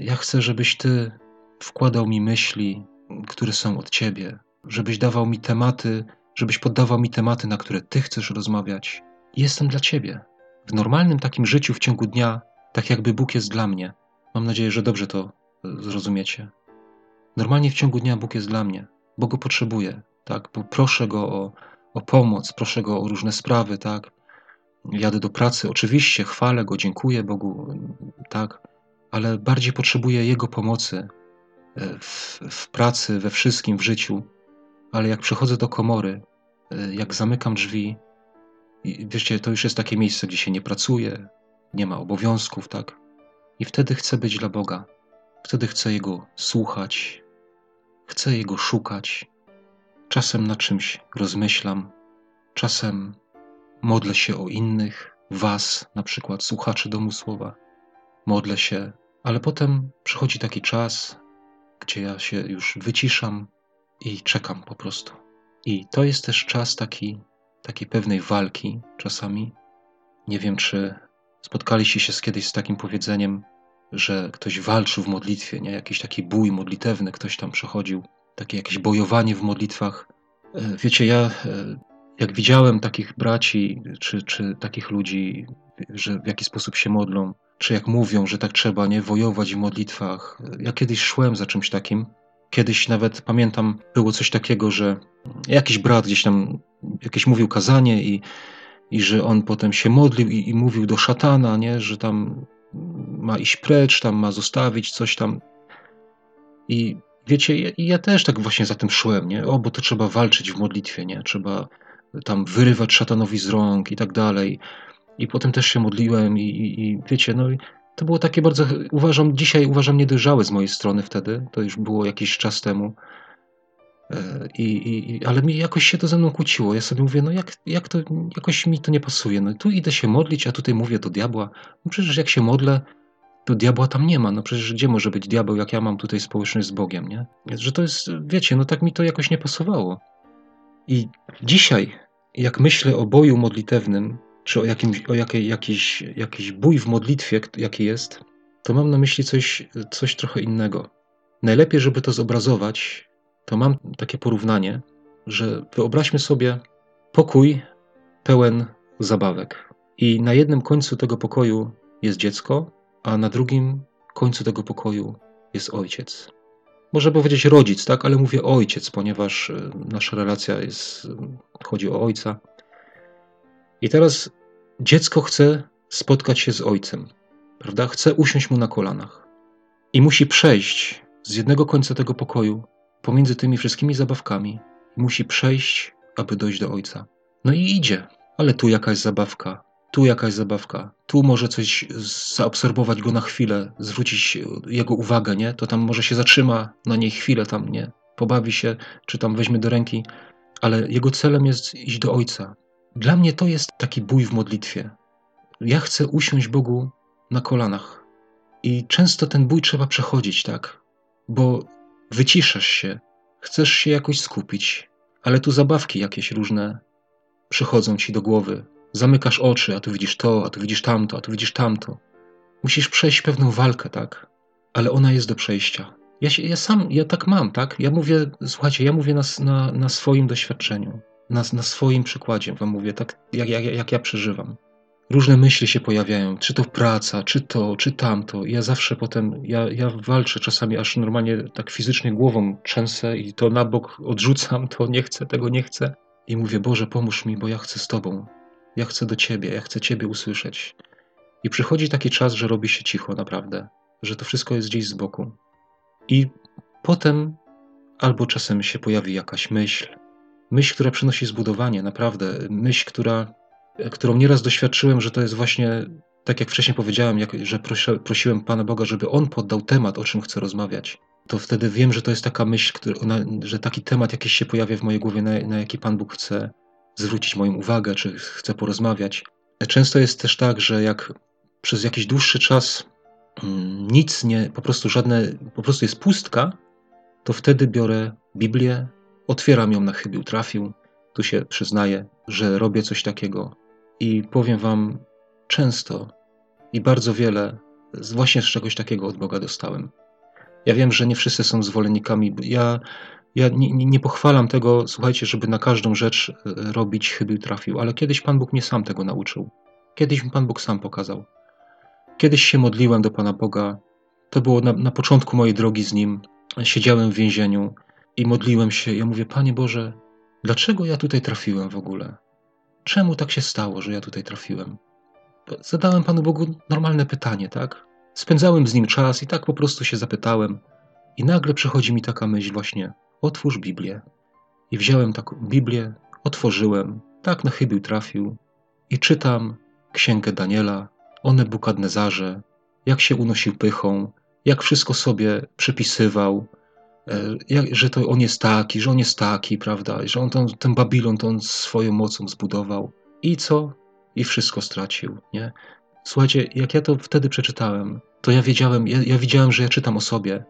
Ja chcę, żebyś Ty wkładał mi myśli, które są od Ciebie, żebyś dawał mi tematy, żebyś poddawał mi tematy, na które Ty chcesz rozmawiać. Jestem dla Ciebie. W normalnym takim życiu w ciągu dnia, tak jakby Bóg jest dla mnie. Mam nadzieję, że dobrze to zrozumiecie. Normalnie w ciągu dnia Bóg jest dla mnie, bo go potrzebuję, tak? Bo proszę go o, o pomoc, proszę go o różne sprawy, tak? Jadę do pracy, oczywiście chwalę go, dziękuję Bogu, tak, ale bardziej potrzebuję Jego pomocy e, w, w pracy, we wszystkim, w życiu. Ale jak przychodzę do komory, e, jak zamykam drzwi, wiecie, to już jest takie miejsce, gdzie się nie pracuje, nie ma obowiązków, tak? I wtedy chcę być dla Boga. Wtedy chcę Jego słuchać, chcę Jego szukać. Czasem na czymś rozmyślam, czasem Modlę się o innych, Was, na przykład słuchaczy domu słowa. Modlę się, ale potem przychodzi taki czas, gdzie ja się już wyciszam i czekam po prostu. I to jest też czas taki, takiej pewnej walki czasami. Nie wiem, czy spotkaliście się kiedyś z takim powiedzeniem, że ktoś walczył w modlitwie, nie? Jakiś taki bój modlitewny, ktoś tam przechodził, takie jakieś bojowanie w modlitwach. E, wiecie, ja e, jak widziałem takich braci, czy, czy takich ludzi, że w jaki sposób się modlą, czy jak mówią, że tak trzeba, nie, wojować w modlitwach. Ja kiedyś szłem za czymś takim. Kiedyś nawet pamiętam, było coś takiego, że jakiś brat gdzieś tam jakieś mówił kazanie i, i że on potem się modlił i, i mówił do szatana, nie, że tam ma iść precz, tam ma zostawić coś tam. I wiecie, ja, ja też tak właśnie za tym szłem, nie? O, bo to trzeba walczyć w modlitwie, nie? Trzeba tam wyrywać szatanowi z rąk i tak dalej. I potem też się modliłem i, i, i wiecie, no to było takie bardzo, uważam, dzisiaj uważam niedojrzałe z mojej strony wtedy, to już było jakiś czas temu. E, I, i, ale mi jakoś się to ze mną kłóciło. Ja sobie mówię, no jak, jak to, jakoś mi to nie pasuje. No tu idę się modlić, a tutaj mówię do diabła. No przecież jak się modlę, to diabła tam nie ma. No przecież gdzie może być diabeł, jak ja mam tutaj społeczność z Bogiem, nie? Że to jest, wiecie, no tak mi to jakoś nie pasowało. I dzisiaj, jak myślę o boju modlitewnym, czy o, jakimś, o jakiej, jakiś, jakiś bój w modlitwie, jaki jest, to mam na myśli coś, coś trochę innego. Najlepiej, żeby to zobrazować, to mam takie porównanie, że wyobraźmy sobie pokój pełen zabawek. I na jednym końcu tego pokoju jest dziecko, a na drugim końcu tego pokoju jest ojciec. Można powiedzieć rodzic, tak, ale mówię ojciec, ponieważ e, nasza relacja jest, chodzi o ojca. I teraz dziecko chce spotkać się z ojcem, prawda? Chce usiąść mu na kolanach i musi przejść z jednego końca tego pokoju pomiędzy tymi wszystkimi zabawkami. Musi przejść, aby dojść do ojca. No i idzie, ale tu jakaś zabawka, tu jakaś zabawka, tu może coś zaobserwować go na chwilę, zwrócić jego uwagę, nie? To tam może się zatrzyma na niej chwilę, tam nie, pobawi się, czy tam weźmie do ręki, ale jego celem jest iść do Ojca. Dla mnie to jest taki bój w modlitwie. Ja chcę usiąść Bogu na kolanach. I często ten bój trzeba przechodzić, tak? Bo wyciszasz się, chcesz się jakoś skupić, ale tu zabawki jakieś różne przychodzą ci do głowy, zamykasz oczy, a tu widzisz to, a tu widzisz tamto, a tu widzisz tamto. Musisz przejść pewną walkę, tak? Ale ona jest do przejścia. Ja, się, ja sam, ja tak mam, tak? Ja mówię, słuchajcie, ja mówię na, na, na swoim doświadczeniu, na, na swoim przykładzie wam mówię, tak jak, jak, jak ja przeżywam. Różne myśli się pojawiają, czy to praca, czy to, czy tamto. Ja zawsze potem, ja, ja walczę czasami aż normalnie tak fizycznie głową trzęsę i to na bok odrzucam, to nie chcę, tego nie chcę. I mówię, Boże, pomóż mi, bo ja chcę z Tobą. Ja chcę do Ciebie, ja chcę Ciebie usłyszeć. I przychodzi taki czas, że robi się cicho, naprawdę, że to wszystko jest gdzieś z boku. I potem albo czasem się pojawi jakaś myśl, myśl, która przynosi zbudowanie, naprawdę, myśl, która, którą nieraz doświadczyłem, że to jest właśnie, tak jak wcześniej powiedziałem, jak, że prosi, prosiłem Pana Boga, żeby On poddał temat, o czym chcę rozmawiać. To wtedy wiem, że to jest taka myśl, że taki temat jakiś się pojawia w mojej głowie, na, na jaki Pan Bóg chce, zwrócić moją uwagę, czy chcę porozmawiać. Często jest też tak, że jak przez jakiś dłuższy czas mm, nic nie, po prostu żadne, po prostu jest pustka, to wtedy biorę Biblię, otwieram ją na chybił trafił, tu się przyznaję, że robię coś takiego i powiem wam często i bardzo wiele właśnie z czegoś takiego od Boga dostałem. Ja wiem, że nie wszyscy są zwolennikami. Ja ja nie, nie, pochwalam tego, słuchajcie, żeby na każdą rzecz e, robić chybił trafił, ale kiedyś Pan Bóg mnie sam tego nauczył. Kiedyś mi Pan Bóg sam pokazał. Kiedyś się modliłem do Pana Boga. To było na, na początku mojej drogi z Nim. Siedziałem w więzieniu i modliłem się. Ja mówię, Panie Boże, dlaczego ja tutaj trafiłem w ogóle? Czemu tak się stało, że ja tutaj trafiłem? Zadałem Panu Bogu normalne pytanie, tak? Spędzałem z Nim czas i tak po prostu się zapytałem. I nagle przychodzi mi taka myśl właśnie, otwórz Biblię. I wziąłem taką Biblię, otworzyłem, tak na chybił trafił i czytam księgę Daniela o Nebukadnezarze, jak się unosił pychą, jak wszystko sobie przypisywał, e, że to on jest taki, że on jest taki, prawda, że on ten, ten Babilon to on swoją mocą zbudował. I co? I wszystko stracił, nie? Słuchajcie, jak ja to wtedy przeczytałem, to ja wiedziałem, ja, ja widziałem, że ja czytam o sobie,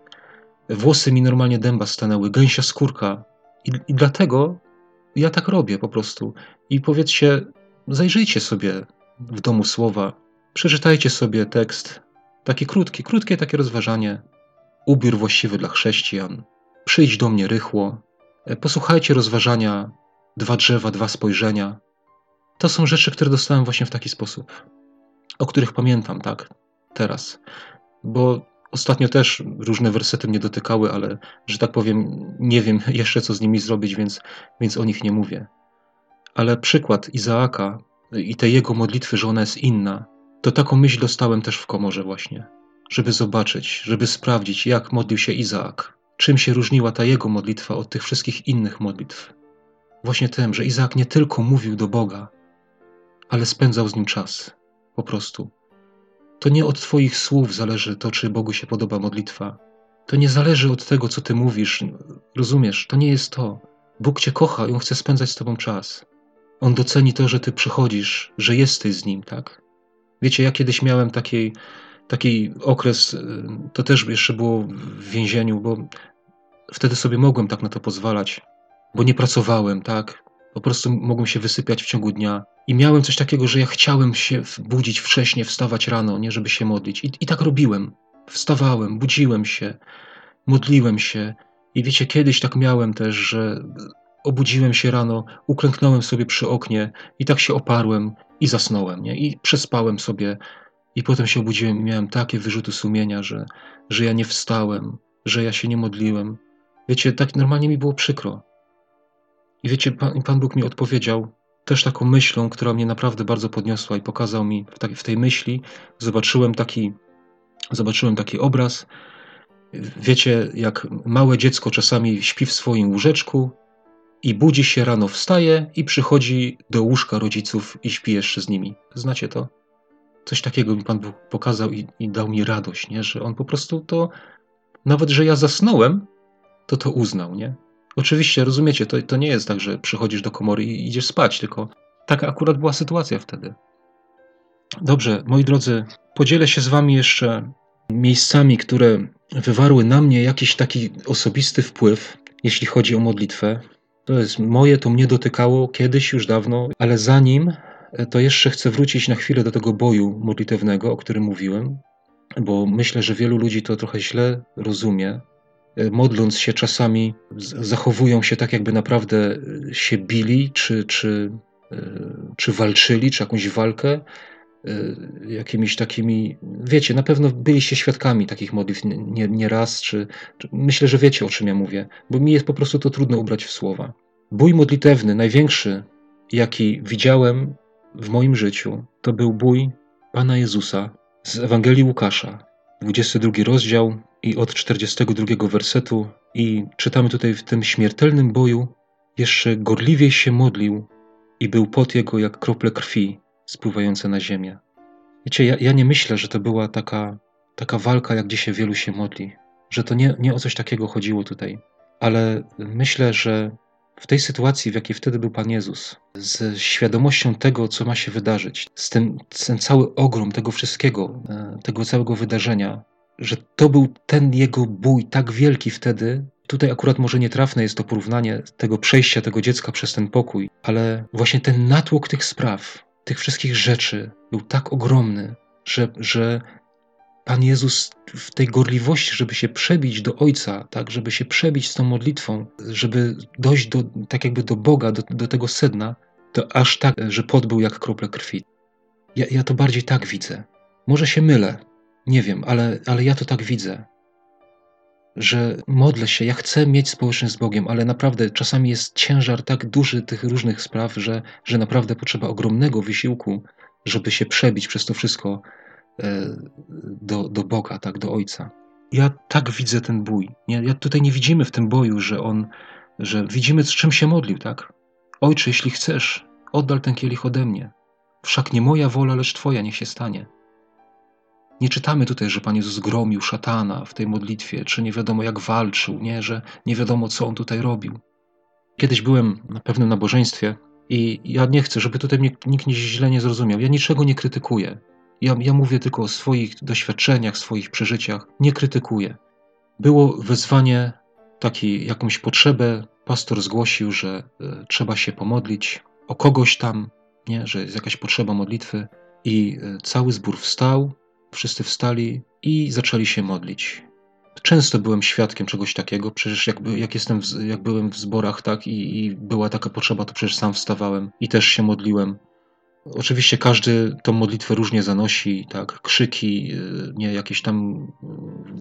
Włosy mi normalnie dęba stanęły, gęsia skórka. I, I dlatego ja tak robię po prostu. I powiedzcie, zajrzyjcie sobie w domu słowa, przeczytajcie sobie tekst, takie krótkie, krótkie takie rozważanie, ubiór właściwy dla chrześcijan, przyjdź do mnie rychło, e, posłuchajcie rozważania, dwa drzewa, dwa spojrzenia. To są rzeczy, które dostałem właśnie w taki sposób, o których pamiętam, tak, teraz. Bo Ostatnio też różne wersety mnie dotykały, ale że tak powiem, nie wiem jeszcze co z nimi zrobić, więc, więc o nich nie mówię. Ale przykład Izaaka i tej jego modlitwy, że ona jest inna, to taką myśl dostałem też w komorze właśnie, żeby zobaczyć, żeby sprawdzić, jak modlił się Izaak, czym się różniła ta jego modlitwa od tych wszystkich innych modlitw. Właśnie tym, że Izaak nie tylko mówił do Boga, ale spędzał z nim czas, po prostu to nie od Twoich słów zależy to, czy Bogu się podoba modlitwa. To nie zależy od tego, co Ty mówisz. Rozumiesz? To nie jest to. Bóg Cię kocha i On chce spędzać z Tobą czas. On doceni to, że Ty przychodzisz, że jesteś z Nim, tak? Wiecie, ja kiedyś miałem taki, taki okres, y, to też jeszcze było w więzieniu, bo wtedy sobie mogłem tak na to pozwalać, bo nie pracowałem, tak? Po prostu mogłem się wysypiać w ciągu dnia. I miałem coś takiego, że ja chciałem się budzić wcześniej, wstawać rano, nie żeby się modlić. I, I tak robiłem. Wstawałem, budziłem się, modliłem się. I wiecie, kiedyś tak miałem też, że obudziłem się rano, uklęknąłem sobie przy oknie i tak się oparłem i zasnąłem, nie? I przespałem sobie. I potem się obudziłem i miałem takie wyrzuty sumienia, że, że ja nie wstałem, że ja się nie modliłem. Wiecie, tak normalnie mi było przykro. I wiecie, Pan, Pan Bóg mi odpowiedział też taką myślą, która mnie naprawdę bardzo podniosła i pokazał mi w, tak, w tej myśli, zobaczyłem taki, zobaczyłem taki obraz. Wiecie, jak małe dziecko czasami śpi w swoim łóżeczku i budzi się rano, wstaje i przychodzi do łóżka rodziców i śpi jeszcze z nimi. Znacie to? Coś takiego mi Pan Bóg pokazał i, i dał mi radość, nie? że On po prostu to, nawet że ja zasnąłem, to to uznał, nie? Oczywiście, rozumiecie, to, to nie jest tak, że przychodzisz do komory i idziesz spać, tylko taka akurat była sytuacja wtedy. Dobrze, moi drodzy, podzielę się z wami jeszcze miejscami, które wywarły na mnie jakiś taki osobisty wpływ, jeśli chodzi o modlitwę. To jest moje, to mnie dotykało kiedyś już dawno, ale zanim to jeszcze chcę wrócić na chwilę do tego boju modlitewnego, o którym mówiłem, bo myślę, że wielu ludzi to trochę źle rozumie. E, modląc się czasami, zachowują się tak, jakby naprawdę e, się bili, czy, czy, e, czy walczyli, czy jakąś walkę jakimiś takimi, wiecie, na pewno byliście świadkami takich modlitw nie, nie raz, czy, czy, myślę, że wiecie o czym ja mówię, bo mi jest po prostu to trudno ubrać w słowa. Bój modlitewny, największy, jaki widziałem w moim życiu, to był bój Pana Jezusa z Ewangelii Łukasza, 22 rozdział i od 42 wersetu i czytamy tutaj w tym śmiertelnym boju jeszcze gorliwiej się modlił i był pot jego jak krople krwi spływające na ziemię. Wiecie, ja, ja nie myślę, że to była taka, taka walka, jak dzisiaj wielu się modli, że to nie, nie o coś takiego chodziło tutaj, ale myślę, że w tej sytuacji, w jakiej wtedy był Pan Jezus, z świadomością tego, co ma się wydarzyć, z tym, ten cały ogrom tego wszystkiego, e, tego całego wydarzenia, że to był ten jego bój tak wielki wtedy. Tutaj akurat może nietrafne jest to porównanie tego przejścia tego dziecka przez ten pokój, ale właśnie ten natłok tych spraw, tych wszystkich rzeczy był tak ogromny, że, że Pan Jezus w tej gorliwości, żeby się przebić do Ojca, tak, żeby się przebić z tą modlitwą, żeby dojść do, tak jakby do Boga, do, do tego sedna, to aż tak, że pot był jak krople krwi. Ja, ja to bardziej tak widzę. Może się mylę, nie wiem, ale, ale ja to tak widzę. Że modlę się, ja chcę mieć społeczność z Bogiem, ale naprawdę czasami jest ciężar tak duży tych różnych spraw, że, że naprawdę potrzeba ogromnego wysiłku, żeby się przebić przez to wszystko e, do, do Boga, tak, do Ojca. Ja tak widzę ten bój. Ja tutaj nie widzimy w tym boju, że on, że widzimy z czym się modlił, tak? Ojcze, jeśli chcesz, oddal ten kielich ode mnie. Wszak nie moja wola, lecz Twoja niech się stanie. Nie czytamy tutaj, że Pan Jezus gromił szatana w tej modlitwie, czy nie wiadomo jak walczył, nie, że nie wiadomo co on tutaj robił. Kiedyś byłem na pewnym nabożeństwie i ja nie chcę, żeby tutaj mnie nikt źle nie zrozumiał. Ja niczego nie krytykuję. Ja, ja mówię tylko o swoich doświadczeniach, swoich przeżyciach. Nie krytykuję. Było wezwanie, taki, jakąś potrzebę. Pastor zgłosił, że y, trzeba się pomodlić o kogoś tam, nie, że jest jakaś potrzeba modlitwy. I y, cały zbór wstał, Wszyscy wstali i zaczęli się modlić. Często byłem świadkiem czegoś takiego, przecież jak, jak, jestem w, jak byłem w zborach, tak, i, i była taka potrzeba, to przecież sam wstawałem i też się modliłem. Oczywiście każdy tą modlitwę różnie zanosi, tak, krzyki, y, nie, jakieś tam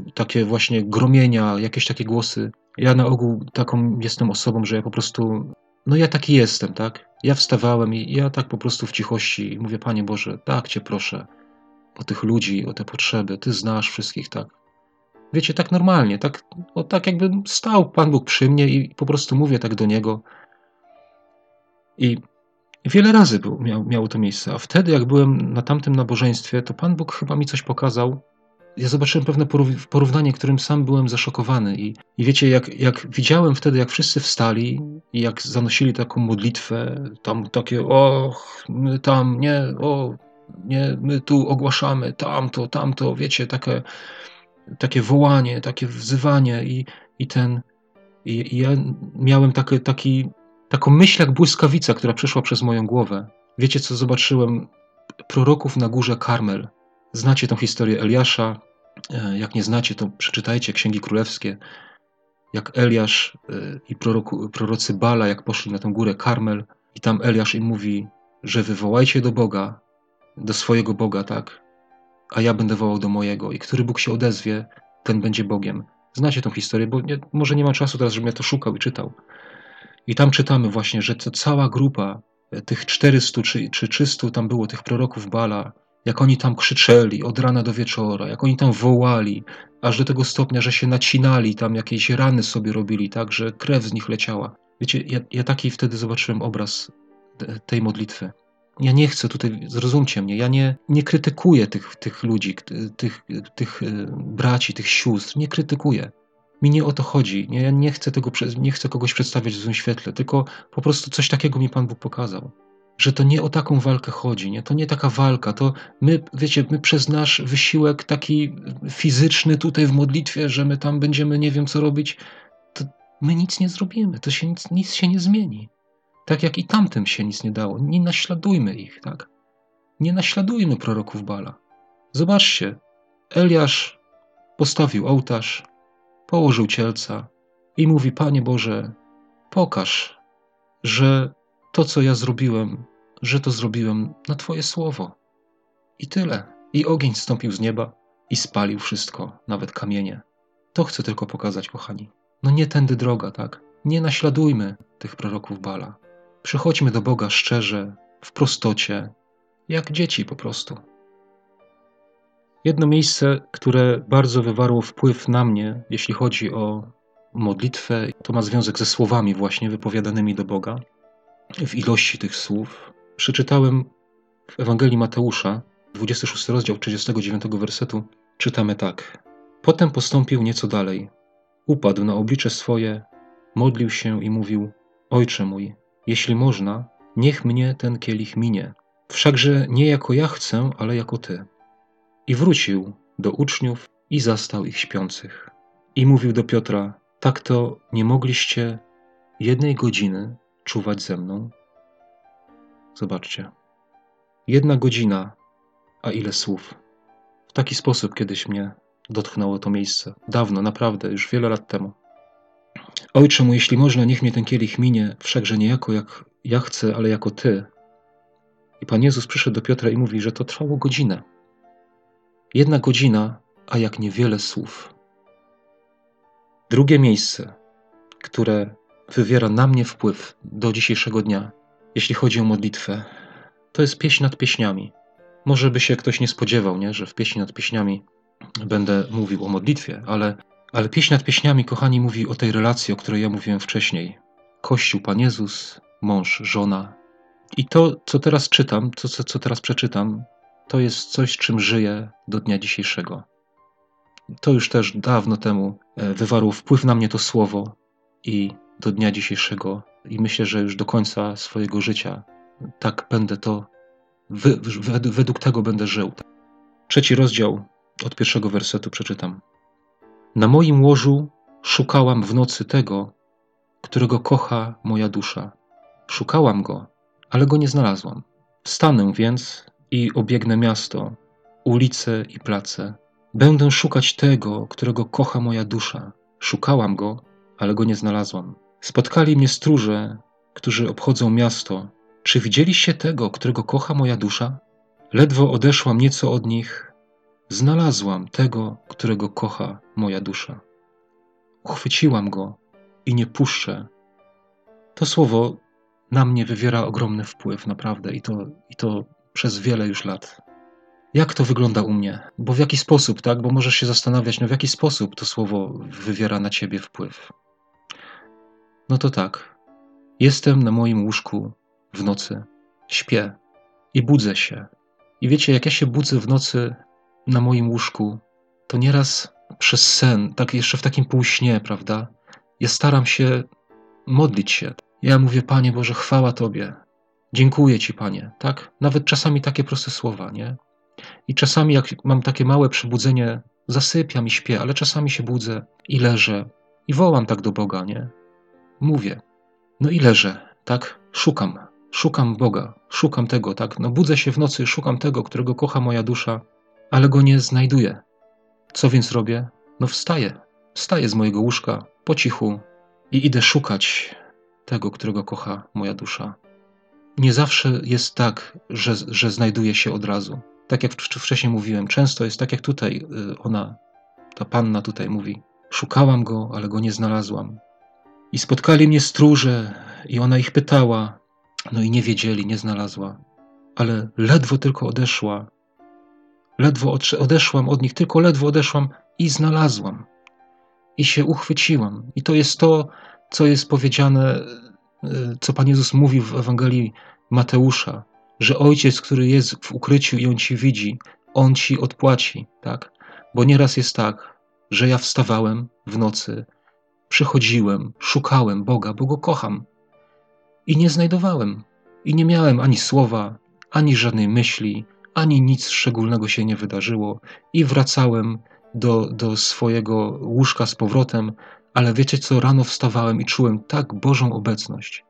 y, takie właśnie gromienia, jakieś takie głosy. Ja na ogół taką jestem osobą, że ja po prostu, no ja taki jestem, tak. Ja wstawałem i ja tak po prostu w cichości mówię, Panie Boże, tak Cię proszę, o tych ludzi, o te potrzeby. Ty znasz wszystkich, tak. Wiecie, tak normalnie, tak, o, tak jakbym stał Pan Bóg przy mnie i po prostu mówię tak do Niego. I wiele razy był, miał, miało to miejsce. A wtedy, jak byłem na tamtym nabożeństwie, to Pan Bóg chyba mi coś pokazał. Ja zobaczyłem pewne porównanie, którym sam byłem zaszokowany. I, i wiecie, jak, jak widziałem wtedy, jak wszyscy wstali i jak zanosili taką modlitwę, tam takie, och, tam, nie, o, nie, my tu ogłaszamy tamto, tamto, wiecie, takie, takie wołanie, takie wzywanie i, i ten, i, i ja miałem taki, taki, taką myśl jak błyskawica, która przeszła przez moją głowę. Wiecie, co zobaczyłem? Proroków na górze Karmel. Znacie tą historię Eliasza. E, jak nie znacie, to przeczytajcie Księgi Królewskie. Jak Eliasz e, i proroku, prorocy Bala, jak poszli na tę górę Karmel, i tam Eliasz im mówi, że wywołajcie do Boga, do swojego Boga, tak? A ja będę wołał do mojego. I który Bóg się odezwie, ten będzie Bogiem. Znacie tą historię, bo nie, może nie ma czasu teraz, żebym ja to szukał i czytał. I tam czytamy właśnie, że to cała grupa e, tych 400 czy, czy 300 tam było tych proroków Bala, jak oni tam krzyczeli od rana do wieczora, jak oni tam wołali, aż do tego stopnia, że się nacinali, tam jakieś rany sobie robili, tak, że krew z nich leciała. Wiecie, ja, ja taki wtedy zobaczyłem obraz tej modlitwy. Ja nie chcę tutaj, zrozumcie mnie, ja nie, nie krytykuję tych, tych ludzi, tych, tych e, braci, tych sióstr, nie krytykuję. Mi nie o to chodzi. Nie, ja nie chcę, tego, nie chcę kogoś przedstawiać w złym świetle, tylko po prostu coś takiego mi Pan Bóg pokazał. Że to nie o taką walkę chodzi, nie? to nie taka walka, to my, wiecie, my przez nasz wysiłek taki fizyczny tutaj w modlitwie, że my tam będziemy nie wiem co robić, to my nic nie zrobimy, to się nic, nic się nie zmieni. Tak jak i tamtym się nic nie dało. Nie naśladujmy ich, tak? Nie naśladujmy proroków Bala. Zobaczcie, Eliasz postawił ołtarz, położył cielca i mówi: Panie Boże, pokaż, że to, co ja zrobiłem, że to zrobiłem na Twoje słowo. I tyle. I ogień stąpił z nieba i spalił wszystko, nawet kamienie. To chcę tylko pokazać, kochani. No nie tędy droga, tak? Nie naśladujmy tych proroków Bala. Przychodźmy do Boga szczerze, w prostocie, jak dzieci po prostu. Jedno miejsce, które bardzo wywarło wpływ na mnie, jeśli chodzi o modlitwę, to ma związek ze słowami właśnie wypowiadanymi do Boga. W ilości tych słów przeczytałem w Ewangelii Mateusza, 26 rozdział 39 wersetu, czytamy tak. Potem postąpił nieco dalej. Upadł na oblicze swoje, modlił się i mówił: Ojcze mój, jeśli można, niech mnie ten kielich minie. Wszakże nie jako ja chcę, ale jako ty. I wrócił do uczniów i zastał ich śpiących. I mówił do Piotra: Tak to nie mogliście jednej godziny czuwać ze mną? Zobaczcie. Jedna godzina, a ile słów. W taki sposób kiedyś mnie dotknęło to miejsce. Dawno, naprawdę, już wiele lat temu. Ojcze mój, jeśli można, niech mnie ten kielich minie, wszakże nie jako jak ja chcę, ale jako Ty. I Pan Jezus przyszedł do Piotra i mówi, że to trwało godzinę. Jedna godzina, a jak niewiele słów. Drugie miejsce, które wywiera na mnie wpływ do dzisiejszego dnia, jeśli chodzi o modlitwę, to jest pieśń nad pieśniami. Może by się ktoś nie spodziewał, nie, że w pieśni nad pieśniami będę mówił o modlitwie, ale ale pieśń nad pieśniami, kochani, mówi o tej relacji, o której ja mówiłem wcześniej. Kościół, Pan Jezus, mąż, żona. I to, co teraz czytam, to, co, co teraz przeczytam, to jest coś, czym żyję do dnia dzisiejszego. To już też dawno temu e, wywarło wpływ na mnie to słowo i do dnia dzisiejszego. I myślę, że już do końca swojego życia tak będę to, według tego będę żył. Trzeci rozdział od pierwszego wersetu przeczytam. Na moim łożu szukałam w nocy tego, którego kocha moja dusza. Szukałam go, ale go nie znalazłam. Wstanę więc i obiegnę miasto, ulice i place. Będę szukać tego, którego kocha moja dusza. Szukałam go, ale go nie znalazłam. Spotkali mnie stróże, którzy obchodzą miasto. Czy widzieliście tego, którego kocha moja dusza? Ledwo odeszłam nieco od nich, Znalazłam tego, którego kocha moja dusza. Uchwyciłam go i nie puszczę. To słowo na mnie wywiera ogromny wpływ, naprawdę, i to, i to przez wiele już lat. Jak to wygląda u mnie? Bo w jaki sposób, tak? Bo możesz się zastanawiać, no w jaki sposób to słowo wywiera na ciebie wpływ. No to tak. Jestem na moim łóżku w nocy, śpię i budzę się. I wiecie, jak ja się budzę w nocy, na moim łóżku, to nieraz przez sen, tak jeszcze w takim półśnie, prawda? Ja staram się modlić się. Ja mówię, Panie Boże, chwała Tobie. Dziękuję Ci, Panie. Tak? Nawet czasami takie proste słowa, nie? I czasami, jak mam takie małe przebudzenie, zasypiam i śpię, ale czasami się budzę i leżę i wołam tak do Boga, nie? Mówię. No i leżę, tak? Szukam. Szukam Boga. Szukam tego, tak? No budzę się w nocy, szukam tego, którego kocha moja dusza ale go nie znajduję. Co więc robię? No wstaję. Wstaję z mojego łóżka po cichu i idę szukać tego, którego kocha moja dusza. Nie zawsze jest tak, że, że znajduje się od razu. Tak jak wcześniej mówiłem, często jest tak jak tutaj y, ona, ta panna tutaj mówi: Szukałam go, ale go nie znalazłam. I spotkali mnie stróże, i ona ich pytała, no i nie wiedzieli, nie znalazła. Ale ledwo tylko odeszła. Ledwo odeszłam od nich, tylko ledwo odeszłam i znalazłam. I się uchwyciłam. I to jest to, co jest powiedziane, e, co Pan Jezus mówił w Ewangelii Mateusza, że ojciec, który jest w ukryciu i on ci widzi, on ci odpłaci, tak? Bo nieraz jest tak, że ja wstawałem w nocy, przychodziłem, szukałem Boga, bo go kocham i nie znajdowałem. I nie miałem ani słowa, ani żadnej myśli, ani nic szczególnego się nie wydarzyło. I wracałem do, do swojego łóżka z powrotem, ale wiecie co, rano wstawałem i czułem tak Bożą obecność.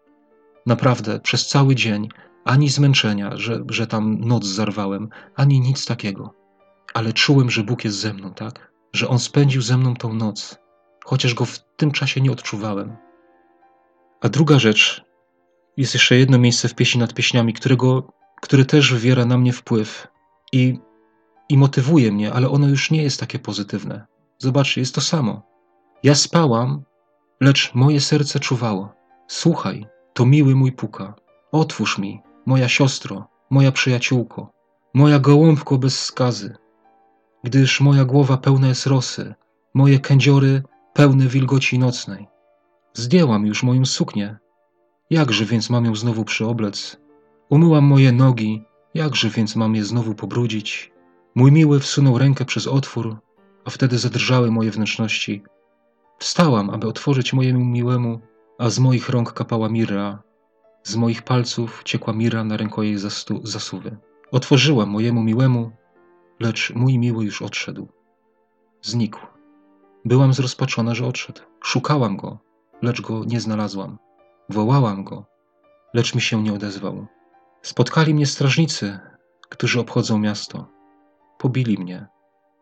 Naprawdę, przez cały dzień, ani zmęczenia, że, że tam noc zarwałem, ani nic takiego. Ale czułem, że Bóg jest ze mną, tak? Że On spędził ze mną tą noc, chociaż Go w tym czasie nie odczuwałem. A druga rzecz, jest jeszcze jedno miejsce w pieśni nad pieśniami, którego, które też wywiera na mnie wpływ i, i motywuje mnie, ale ono już nie jest takie pozytywne. Zobaczcie, jest to samo. Ja spałam, lecz moje serce czuwało. Słuchaj, to miły mój puka. Otwórz mi, moja siostro, moja przyjaciółko, moja gołąbko bez skazy. Gdyż moja głowa pełna jest rosy, moje kędziory pełne wilgoci nocnej. Zdjęłam już moją suknię, jakże więc mam ją znowu przyoblec? Umyłam moje nogi, jakże więc mam je znowu pobrudzić? Mój miły wsunął rękę przez otwór, a wtedy zadrżały moje wnętrzności. Wstałam, aby otworzyć mojemu miłemu, a z moich rąk kapała mirra, z moich palców ciekła mira na rękojej zastu- zasuwy. Otworzyłam mojemu miłemu, lecz mój miły już odszedł. Znikł. Byłam zrozpaczona, że odszedł. Szukałam go, lecz go nie znalazłam. Wołałam go, lecz mi się nie odezwał. Spotkali mnie strażnicy, którzy obchodzą miasto. Pobili mnie,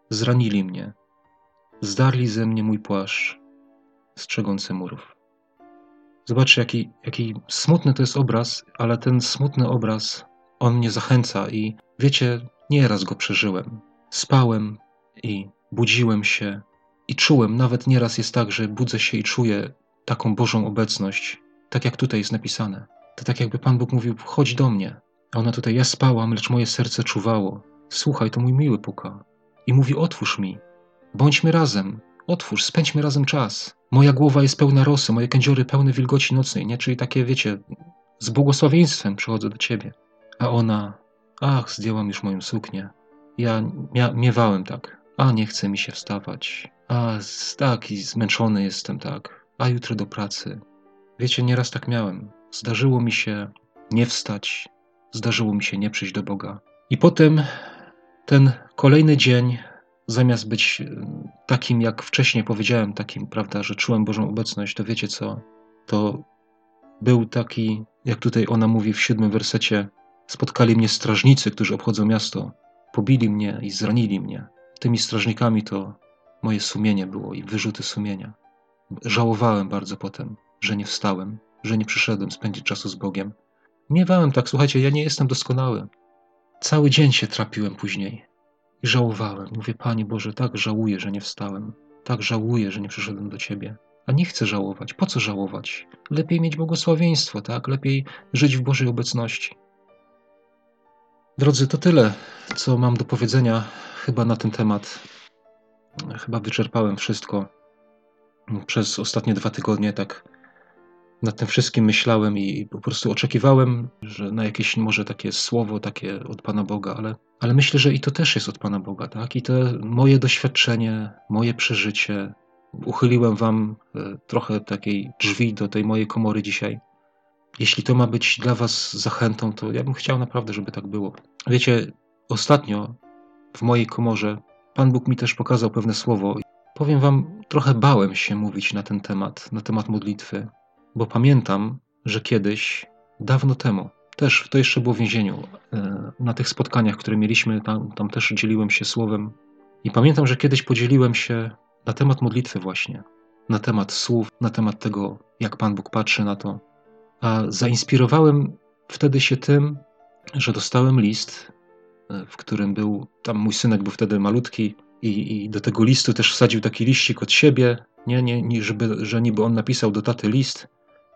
zranili mnie, zdarli ze mnie mój płaszcz, strzegący murów. Zobaczcie, jaki, jaki smutny to jest obraz, ale ten smutny obraz, on mnie zachęca i wiecie, nieraz go przeżyłem. Spałem i budziłem się i czułem, nawet nieraz jest tak, że budzę się i czuję taką Bożą obecność, tak jak tutaj jest napisane. To tak jakby Pan Bóg mówił, chodź do mnie. A ona tutaj, ja spałam, lecz moje serce czuwało. Słuchaj, to mój miły puka. I mówi, otwórz mi. Bądźmy razem. Otwórz, spędźmy razem czas. Moja głowa jest pełna rosy, moje kędziory pełne wilgoci nocnej, nie? Czyli takie, wiecie, z błogosławieństwem przychodzę do ciebie. A ona, ach, zdjęłam już moją suknię. Ja mia- miewałem tak. A, nie chce mi się wstawać. A, tak, i zmęczony jestem, tak. A jutro do pracy. Wiecie, nieraz tak miałem. Zdarzyło mi się nie wstać, zdarzyło mi się nie przyjść do Boga. I potem ten kolejny dzień, zamiast być e, takim, jak wcześniej powiedziałem, takim, prawda, że czułem Bożą obecność, to wiecie co? To był taki, jak tutaj ona mówi w siódmym wersecie, spotkali mnie strażnicy, którzy obchodzą miasto, pobili mnie i zranili mnie. Tymi strażnikami to moje sumienie było i wyrzuty sumienia. Żałowałem bardzo potem, że nie wstałem, że nie przyszedłem spędzić czasu z Bogiem. Miewałem tak, słuchajcie, ja nie jestem doskonały. Cały dzień się trapiłem później i żałowałem. Mówię, Panie Boże, tak żałuję, że nie wstałem. Tak żałuję, że nie przyszedłem do Ciebie. A nie chcę żałować. Po co żałować? Lepiej mieć błogosławieństwo, tak? Lepiej żyć w Bożej obecności. Drodzy, to tyle, co mam do powiedzenia chyba na ten temat. Chyba wyczerpałem wszystko. Przez ostatnie dwa tygodnie tak nad tym wszystkim myślałem i po prostu oczekiwałem, że na jakieś może takie słowo takie od Pana Boga, ale, ale myślę, że i to też jest od Pana Boga, tak? I to moje doświadczenie, moje przeżycie. Uchyliłem Wam e, trochę takiej drzwi do tej mojej komory dzisiaj. Jeśli to ma być dla Was zachętą, to ja bym chciał naprawdę, żeby tak było. Wiecie, ostatnio w mojej komorze Pan Bóg mi też pokazał pewne słowo. Powiem Wam, trochę bałem się mówić na ten temat, na temat modlitwy, bo pamiętam, że kiedyś, dawno temu, też to jeszcze było w więzieniu, e, na tych spotkaniach, które mieliśmy, tam, tam też dzieliłem się słowem. I pamiętam, że kiedyś podzieliłem się na temat modlitwy, właśnie, na temat słów, na temat tego, jak Pan Bóg patrzy na to. A zainspirowałem wtedy się tym, że dostałem list, e, w którym był, tam mój synek był wtedy malutki, i, i do tego listu też wsadził taki liścik od siebie Nie, nie, nie żeby, że niby on napisał do taty list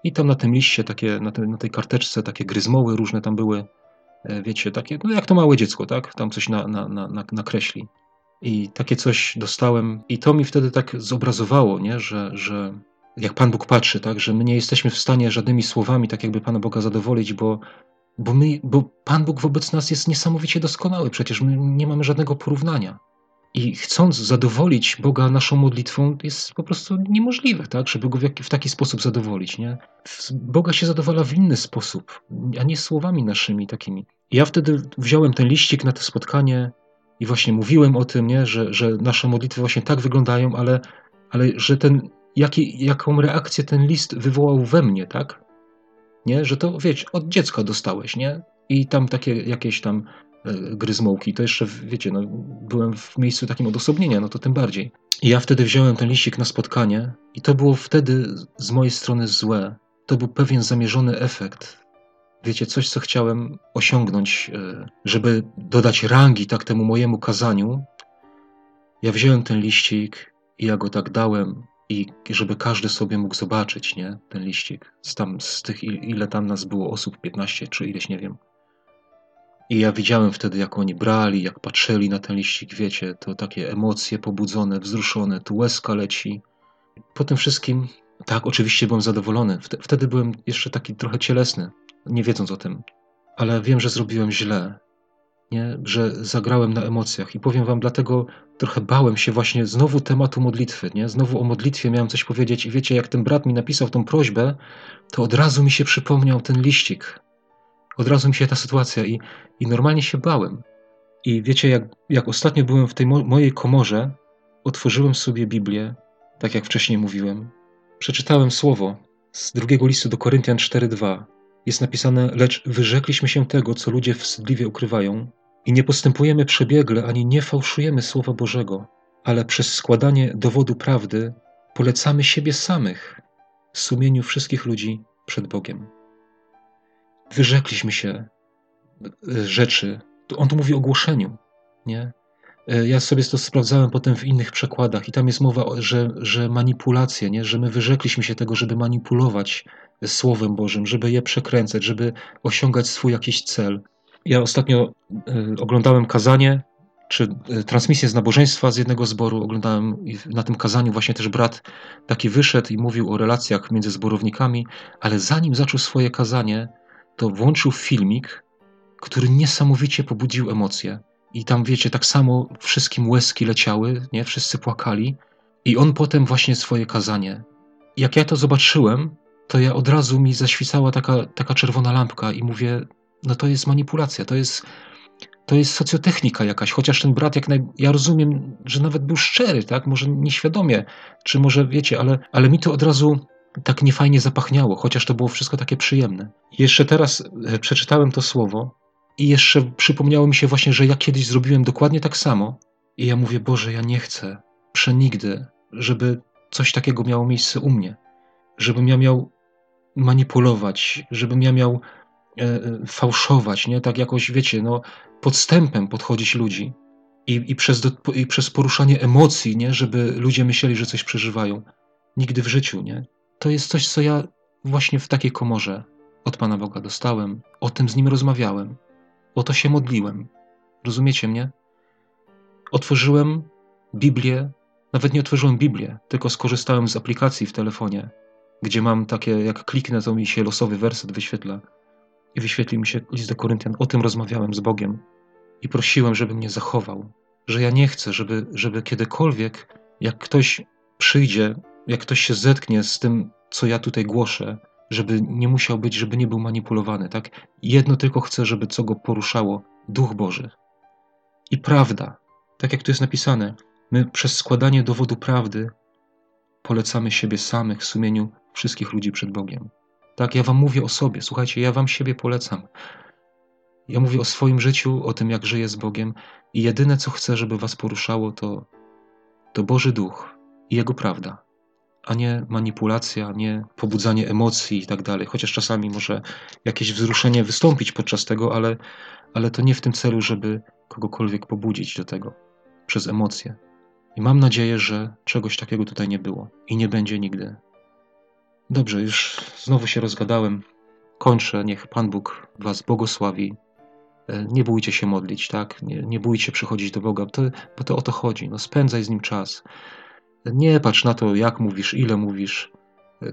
i tam na tym liście, takie, na, te, na tej karteczce takie gryzmoły różne tam były, e, wiecie, takie, no jak to małe dziecko, tak? Tam coś na, na, na, na, nakreśli. I takie coś dostałem i to mi wtedy tak zobrazowało, nie? Że, że jak Pan Bóg patrzy, tak? Że my nie jesteśmy w stanie żadnymi słowami tak jakby Pana Boga zadowolić, bo bo, my, bo Pan Bóg wobec nas jest niesamowicie doskonały, przecież my nie mamy żadnego porównania. I chcąc zadowolić Boga naszą modlitwą, jest po prostu niemożliwe, tak? żeby go w, w taki sposób zadowolić. Nie? Boga się zadowala w inny sposób, a nie słowami naszymi takimi. Ja wtedy wziąłem ten liścik na to spotkanie i właśnie mówiłem o tym, nie? Że, że nasze modlitwy właśnie tak wyglądają, ale, ale że ten, jaki, jaką reakcję ten list wywołał we mnie, tak? nie? Że to, wiecie, od dziecka dostałeś, nie? I tam takie jakieś tam e, gryzmołki, to jeszcze, wiecie, no, byłem w miejscu takim odosobnienia, no to tym bardziej. I ja wtedy wziąłem ten liścik na spotkanie i to było wtedy z mojej strony złe. To był pewien zamierzony efekt. Wiecie, coś, co chciałem osiągnąć, e, żeby dodać rangi tak temu mojemu kazaniu. Ja wziąłem ten liścik i ja go tak dałem i żeby każdy sobie mógł zobaczyć, nie, ten liścik. Z, tam, z tych, ile tam nas było osób, 15 czy ileś, nie wiem. I ja widziałem wtedy, jak oni brali, jak patrzyli na ten liścik, wiecie, to takie emocje pobudzone, wzruszone, tu łezka leci. Po tym wszystkim, tak, oczywiście byłem zadowolony. Wtedy byłem jeszcze taki trochę cielesny, nie wiedząc o tym. Ale wiem, że zrobiłem źle, nie? że zagrałem na emocjach. I powiem wam, dlatego trochę bałem się właśnie znowu tematu modlitwy. Nie? Znowu o modlitwie miałem coś powiedzieć i wiecie, jak ten brat mi napisał tą prośbę, to od razu mi się przypomniał ten liścik. Od razu mi się ta sytuacja i, i normalnie się bałem. I wiecie, jak, jak ostatnio byłem w tej mo mojej komorze, otworzyłem sobie Biblię, tak jak wcześniej mówiłem. Przeczytałem słowo z drugiego listu do Koryntian 4:2. Jest napisane: Lecz wyrzekliśmy się tego, co ludzie wstydliwie ukrywają, i nie postępujemy przebiegle ani nie fałszujemy Słowa Bożego, ale przez składanie dowodu prawdy polecamy siebie samych w sumieniu wszystkich ludzi przed Bogiem. Wyrzekliśmy się e, rzeczy. On tu mówi o głoszeniu, nie? E, ja sobie to sprawdzałem potem w innych przekładach i tam jest mowa, że, że manipulacja, nie? że my wyrzekliśmy się tego, żeby manipulować Słowem Bożym, żeby je przekręcać, żeby osiągać swój jakiś cel. Ja ostatnio oglądałem kazanie, czy transmisję z nabożeństwa z jednego zboru. Oglądałem i na tym kazaniu właśnie też brat taki wyszedł i mówił o relacjach między zborownikami, ale zanim zaczął swoje kazanie, to włączył filmik, który niesamowicie pobudził emocje. I tam, wiecie, tak samo wszystkim łezki leciały, nie? Wszyscy płakali. I on potem właśnie swoje kazanie. Jak ja to zobaczyłem, to ja od razu mi zaświcała taka, taka czerwona lampka i mówię, no to jest manipulacja, to jest, to jest socjotechnika jakaś, chociaż ten brat jak naj... ja rozumiem, że nawet był szczery, tak, może nieświadomie, czy może wiecie, ale, ale mi to od razu tak niefajnie zapachniało, chociaż to było wszystko takie przyjemne. Jeszcze teraz e, przeczytałem to słowo i jeszcze przypomniało mi się właśnie, że ja kiedyś zrobiłem dokładnie tak samo i ja mówię, Boże, ja nie chcę przenigdy, żeby coś takiego miało miejsce u mnie, żebym ja miał manipulować, żebym ja miał E, e, fałszować, nie? Tak jakoś, wiecie, no, podstępem podchodzić ludzi i, i, przez, do, i przez poruszanie emocji, nie? Żeby ludzie myśleli, że coś przeżywają. Nigdy w życiu, nie? To jest coś, co ja właśnie w takiej komorze od Pana Boga dostałem. O tym z Nim rozmawiałem. O to się modliłem. Rozumiecie mnie? Otworzyłem Biblię, nawet nie otworzyłem Biblię, tylko skorzystałem z aplikacji w telefonie, gdzie mam takie, jak kliknę, to mi się losowy werset wyświetla i wyświetlił mi się list do Koryntian. O tym rozmawiałem z Bogiem i prosiłem, żeby mnie zachował, że ja nie chcę, żeby, żeby kiedykolwiek, jak ktoś przyjdzie, jak ktoś się zetknie z tym, co ja tutaj głoszę, żeby nie musiał być, żeby nie był manipulowany, tak? Jedno tylko chcę, żeby co go poruszało, Duch Boży. I prawda, tak jak tu jest napisane, my przez składanie dowodu prawdy polecamy siebie samych w sumieniu wszystkich ludzi przed Bogiem. Tak, ja wam mówię o sobie. Słuchajcie, ja wam siebie polecam. Ja mówię o swoim życiu, o tym, jak żyję z Bogiem i jedyne, co chcę, żeby was poruszało, to, to Boży Duch i Jego prawda, a nie manipulacja, nie pobudzanie emocji i tak dalej. Chociaż czasami może jakieś wzruszenie wystąpić podczas tego, ale, ale to nie w tym celu, żeby kogokolwiek pobudzić do tego przez emocje. I mam nadzieję, że czegoś takiego tutaj nie było i nie będzie nigdy. Dobrze, już znowu się rozgadałem. Kończę. Niech Pan Bóg Was błogosławi. E, nie bójcie się modlić, tak? Nie, nie bójcie przychodzić do Boga, to, bo to o to chodzi. No, spędzaj z Nim czas. Nie patrz na to, jak mówisz, ile mówisz.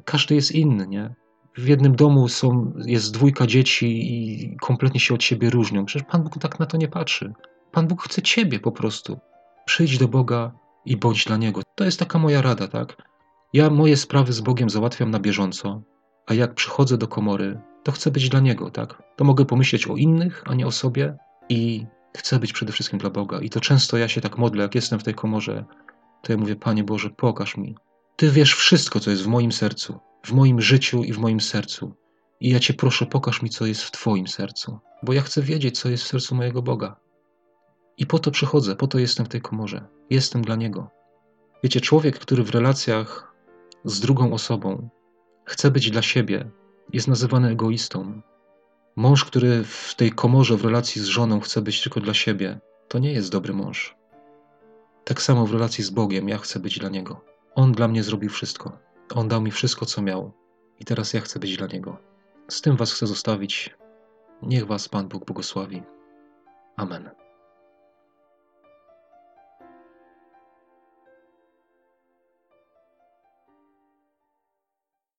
Każdy jest inny, nie? W jednym domu są, jest dwójka dzieci i kompletnie się od siebie różnią. Przecież Pan Bóg tak na to nie patrzy. Pan Bóg chce Ciebie po prostu. Przyjdź do Boga i bądź dla Niego. To jest taka moja rada, tak? Ja moje sprawy z Bogiem załatwiam na bieżąco, a jak przychodzę do komory, to chcę być dla Niego, tak? To mogę pomyśleć o innych, a nie o sobie i chcę być przede wszystkim dla Boga. I to często ja się tak modlę, jak jestem w tej komorze, to ja mówię, Panie Boże, pokaż mi. Ty wiesz wszystko, co jest w moim sercu, w moim życiu i w moim sercu. I ja Cię proszę, pokaż mi, co jest w Twoim sercu, bo ja chcę wiedzieć, co jest w sercu mojego Boga. I po to przychodzę, po to jestem w tej komorze. Jestem dla Niego. Wiecie, człowiek, który w relacjach z drugą osobą chce być dla siebie, jest nazywany egoistą. Mąż, który w tej komorze w relacji z żoną chce być tylko dla siebie, to nie jest dobry mąż. Tak samo w relacji z Bogiem ja chcę być dla Niego. On dla mnie zrobił wszystko. On dał mi wszystko, co miał. I teraz ja chcę być dla Niego. Z tym Was chcę zostawić. Niech Was Pan Bóg błogosławi. Amen.